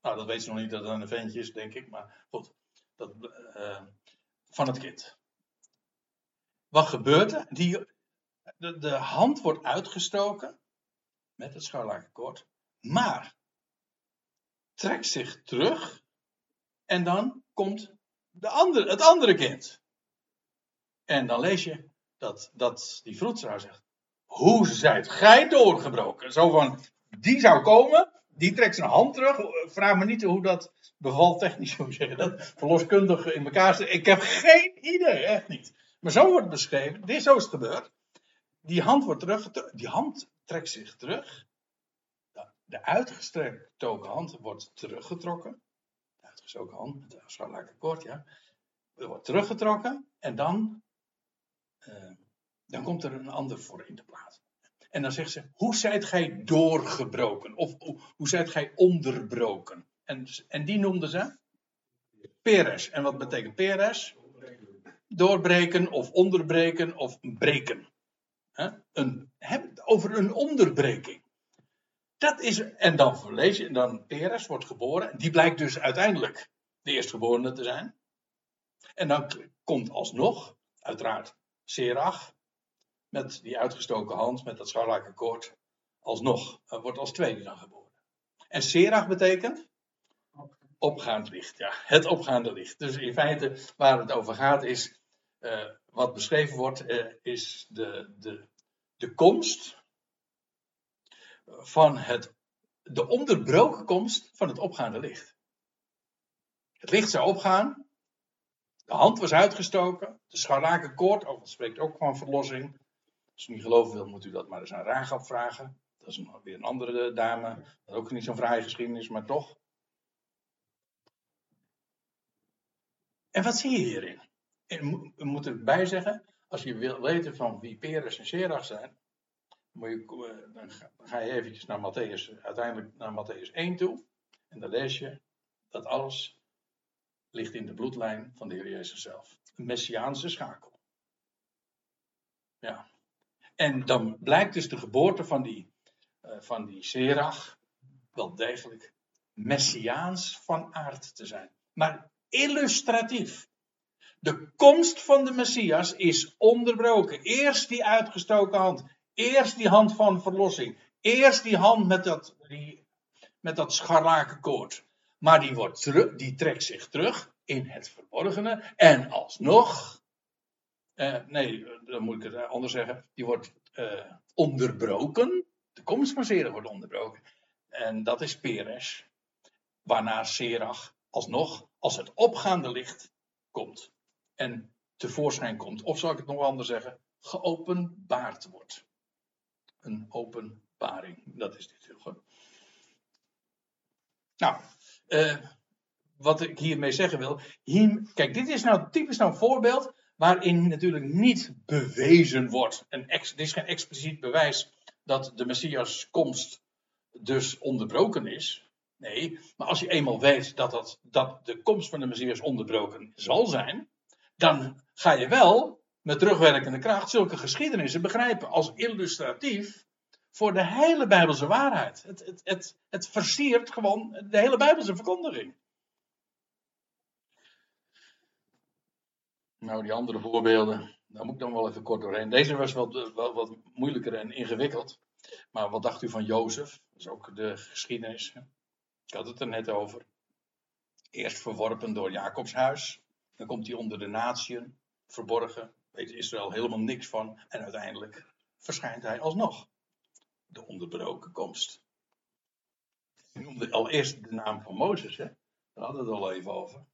Nou, dat weet ze nog niet dat het een ventje is, denk ik, maar goed. Dat, uh, van het kind. wat gebeurt er? Die, de, de hand wordt uitgestoken met het scharlakenkoord, maar trekt zich terug en dan komt de andere, het andere kind. En dan lees je dat, dat die vroedvrouw zegt, hoe zijt gij doorgebroken? Zo van, die zou komen, die trekt zijn hand terug. Vraag me niet hoe dat bevaltechnisch, hoe zeggen dat, verloskundig in elkaar zit. Ik heb geen idee, echt niet. Maar zo wordt beschreven, dit zo is het gebeurd. Die hand wordt terug, die hand trekt zich terug. De uitgestrekte hand wordt teruggetrokken. De uitgestoken hand, met een kort, ja. Wordt teruggetrokken en dan, dan komt er een ander voor in de plaats. En dan zegt ze, hoe zijt gij doorgebroken? Of hoe zijt gij onderbroken? En, en die noemden ze Peres. En wat betekent Peres? Doorbreken of onderbreken of breken. Een, over een onderbreking. Dat is, en dan lees je, en dan Peres wordt geboren. Die blijkt dus uiteindelijk de eerstgeborene te zijn. En dan komt alsnog, uiteraard, Serach. Met die uitgestoken hand, met dat scharlaken koord. Alsnog, wordt als tweede dan geboren. En Serach betekent opgaand licht. Ja, het opgaande licht. Dus in feite waar het over gaat is, uh, wat beschreven wordt, uh, is de, de, de komst van het, de onderbroken komst van het opgaande licht. Het licht zou opgaan, de hand was uitgestoken, de scharlaken koord, dat spreekt ook van verlossing. Als u niet geloven wil, moet u dat maar eens aan Raagap vragen. Dat is een, weer een andere dame, dat ook niet zo'n vrije geschiedenis, maar toch. En wat zie je hierin? En we moeten erbij zeggen, als je wil weten van wie Peres en Serach zijn, moet je, eh, dan ga je eventjes naar Matthäus, uiteindelijk naar Matthäus 1 toe. En dan lees je dat alles ligt in de bloedlijn van de Heer Jezus zelf. Een messiaanse schakel. Ja. En dan blijkt dus de geboorte van die, uh, van die Serach wel degelijk messiaans van aard te zijn. Maar illustratief. De komst van de Messias is onderbroken. Eerst die uitgestoken hand. Eerst die hand van verlossing. Eerst die hand met dat, die, met dat scharlakenkoord. Maar die, wordt die trekt zich terug in het verborgene. En alsnog. Eh, nee, dan moet ik het anders zeggen. Die wordt eh, onderbroken. De komst van Serach wordt onderbroken. En dat is Peres. Waarna Serach alsnog, als het opgaande licht komt. En tevoorschijn komt. Of zal ik het nog anders zeggen? Geopenbaard wordt een openbaring. Dat is dit heel goed. Nou, uh, wat ik hiermee zeggen wil. Hier, kijk, dit is nou typisch nou een voorbeeld waarin natuurlijk niet bewezen wordt. Een dit is geen expliciet bewijs dat de Messias komst dus onderbroken is. Nee, maar als je eenmaal weet dat, dat, dat de komst van de Messias onderbroken zal zijn, dan ga je wel met terugwerkende kracht zulke geschiedenissen begrijpen als illustratief voor de hele Bijbelse waarheid. Het, het, het, het versiert gewoon de hele Bijbelse verkondiging. Nou, die andere voorbeelden, daar moet ik dan wel even kort doorheen. Deze was wel, wel wat moeilijker en ingewikkeld. Maar wat dacht u van Jozef? Dat is ook de geschiedenis. Ik had het er net over. Eerst verworpen door Jacobs huis. Dan komt hij onder de natieën, verborgen. Weet Israël helemaal niks van. En uiteindelijk verschijnt hij alsnog. De onderbroken komst. Ik noemde al eerst de naam van Mozes. Hè? Daar hadden we het al even over.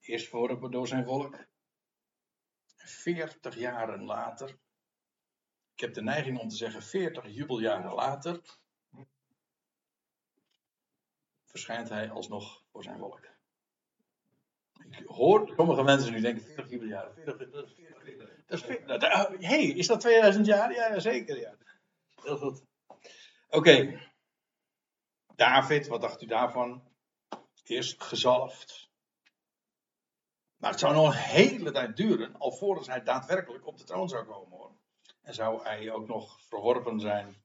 Eerst verworpen door zijn volk. Veertig jaren later. Ik heb de neiging om te zeggen veertig jubeljaren later. Verschijnt hij alsnog voor zijn volk. Ik hoor sommige mensen nu denken: 40 jubeljaren. 40, dat is 40. Dat is 40. hey, is dat 2000 jaar? Ja, zeker. Ja. Oké. David, wat dacht u daarvan? Eerst gezalfd. Maar het zou nog een hele tijd duren, alvorens hij daadwerkelijk op de troon zou komen hoor. En zou hij ook nog verworpen zijn.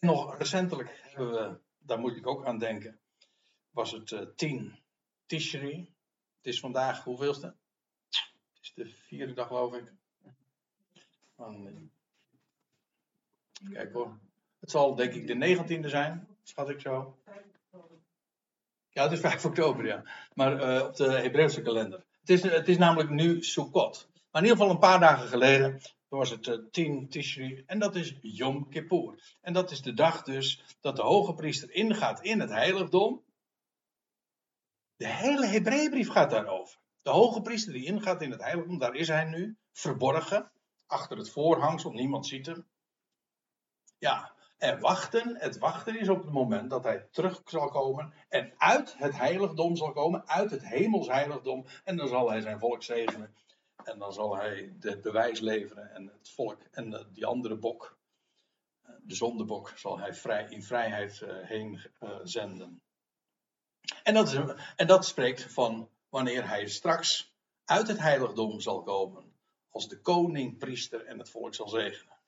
Nog recentelijk hebben we, daar moet ik ook aan denken, was het uh, 10 Tishri. Het is vandaag hoeveelste? Het is de vierde dag, geloof ik. Dan, kijk hoor. Het zal denk ik de negentiende zijn, schat ik zo. Ja, het is 5 oktober, ja. Maar uh, op de Hebreeuwse kalender. Het is, het is namelijk nu Sukkot. Maar in ieder geval een paar dagen geleden was het uh, 10 Tishri. En dat is Yom Kippur. En dat is de dag dus dat de hoge priester ingaat in het heiligdom. De hele Hebreeënbrief gaat daarover. De hoge priester die ingaat in het heiligdom, daar is hij nu, verborgen, achter het voorhangsel, niemand ziet hem. Ja, en wachten, het wachten is op het moment dat hij terug zal komen en uit het heiligdom zal komen, uit het hemelsheiligdom. En dan zal hij zijn volk zegenen. En dan zal hij het bewijs leveren en het volk en die andere bok, de zondebok, zal hij vrij, in vrijheid eh, heen eh, zenden. En dat, is, en dat spreekt van wanneer hij straks uit het heiligdom zal komen, als de koning, priester en het volk zal zegenen.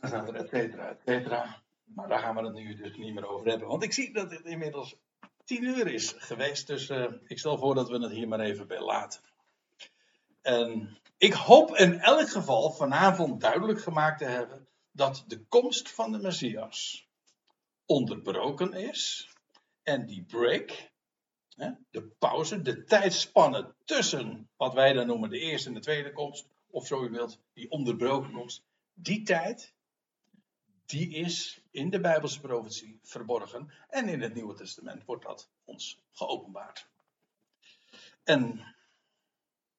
Er et cetera, et cetera. Maar daar gaan we het nu dus niet meer over hebben. Want ik zie dat het inmiddels tien uur is geweest. Dus uh, ik stel voor dat we het hier maar even bij laten. En ik hoop in elk geval vanavond duidelijk gemaakt te hebben dat de komst van de Messias onderbroken is. En die break, de pauze, de tijdspanne tussen wat wij dan noemen de eerste en de tweede komst, of zo u wilt, die onderbroken komst, die tijd, die is in de Bijbelse profetie verborgen. En in het Nieuwe Testament wordt dat ons geopenbaard. En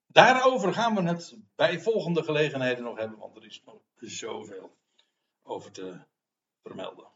daarover gaan we het bij volgende gelegenheden nog hebben, want er is nog zoveel over te vermelden.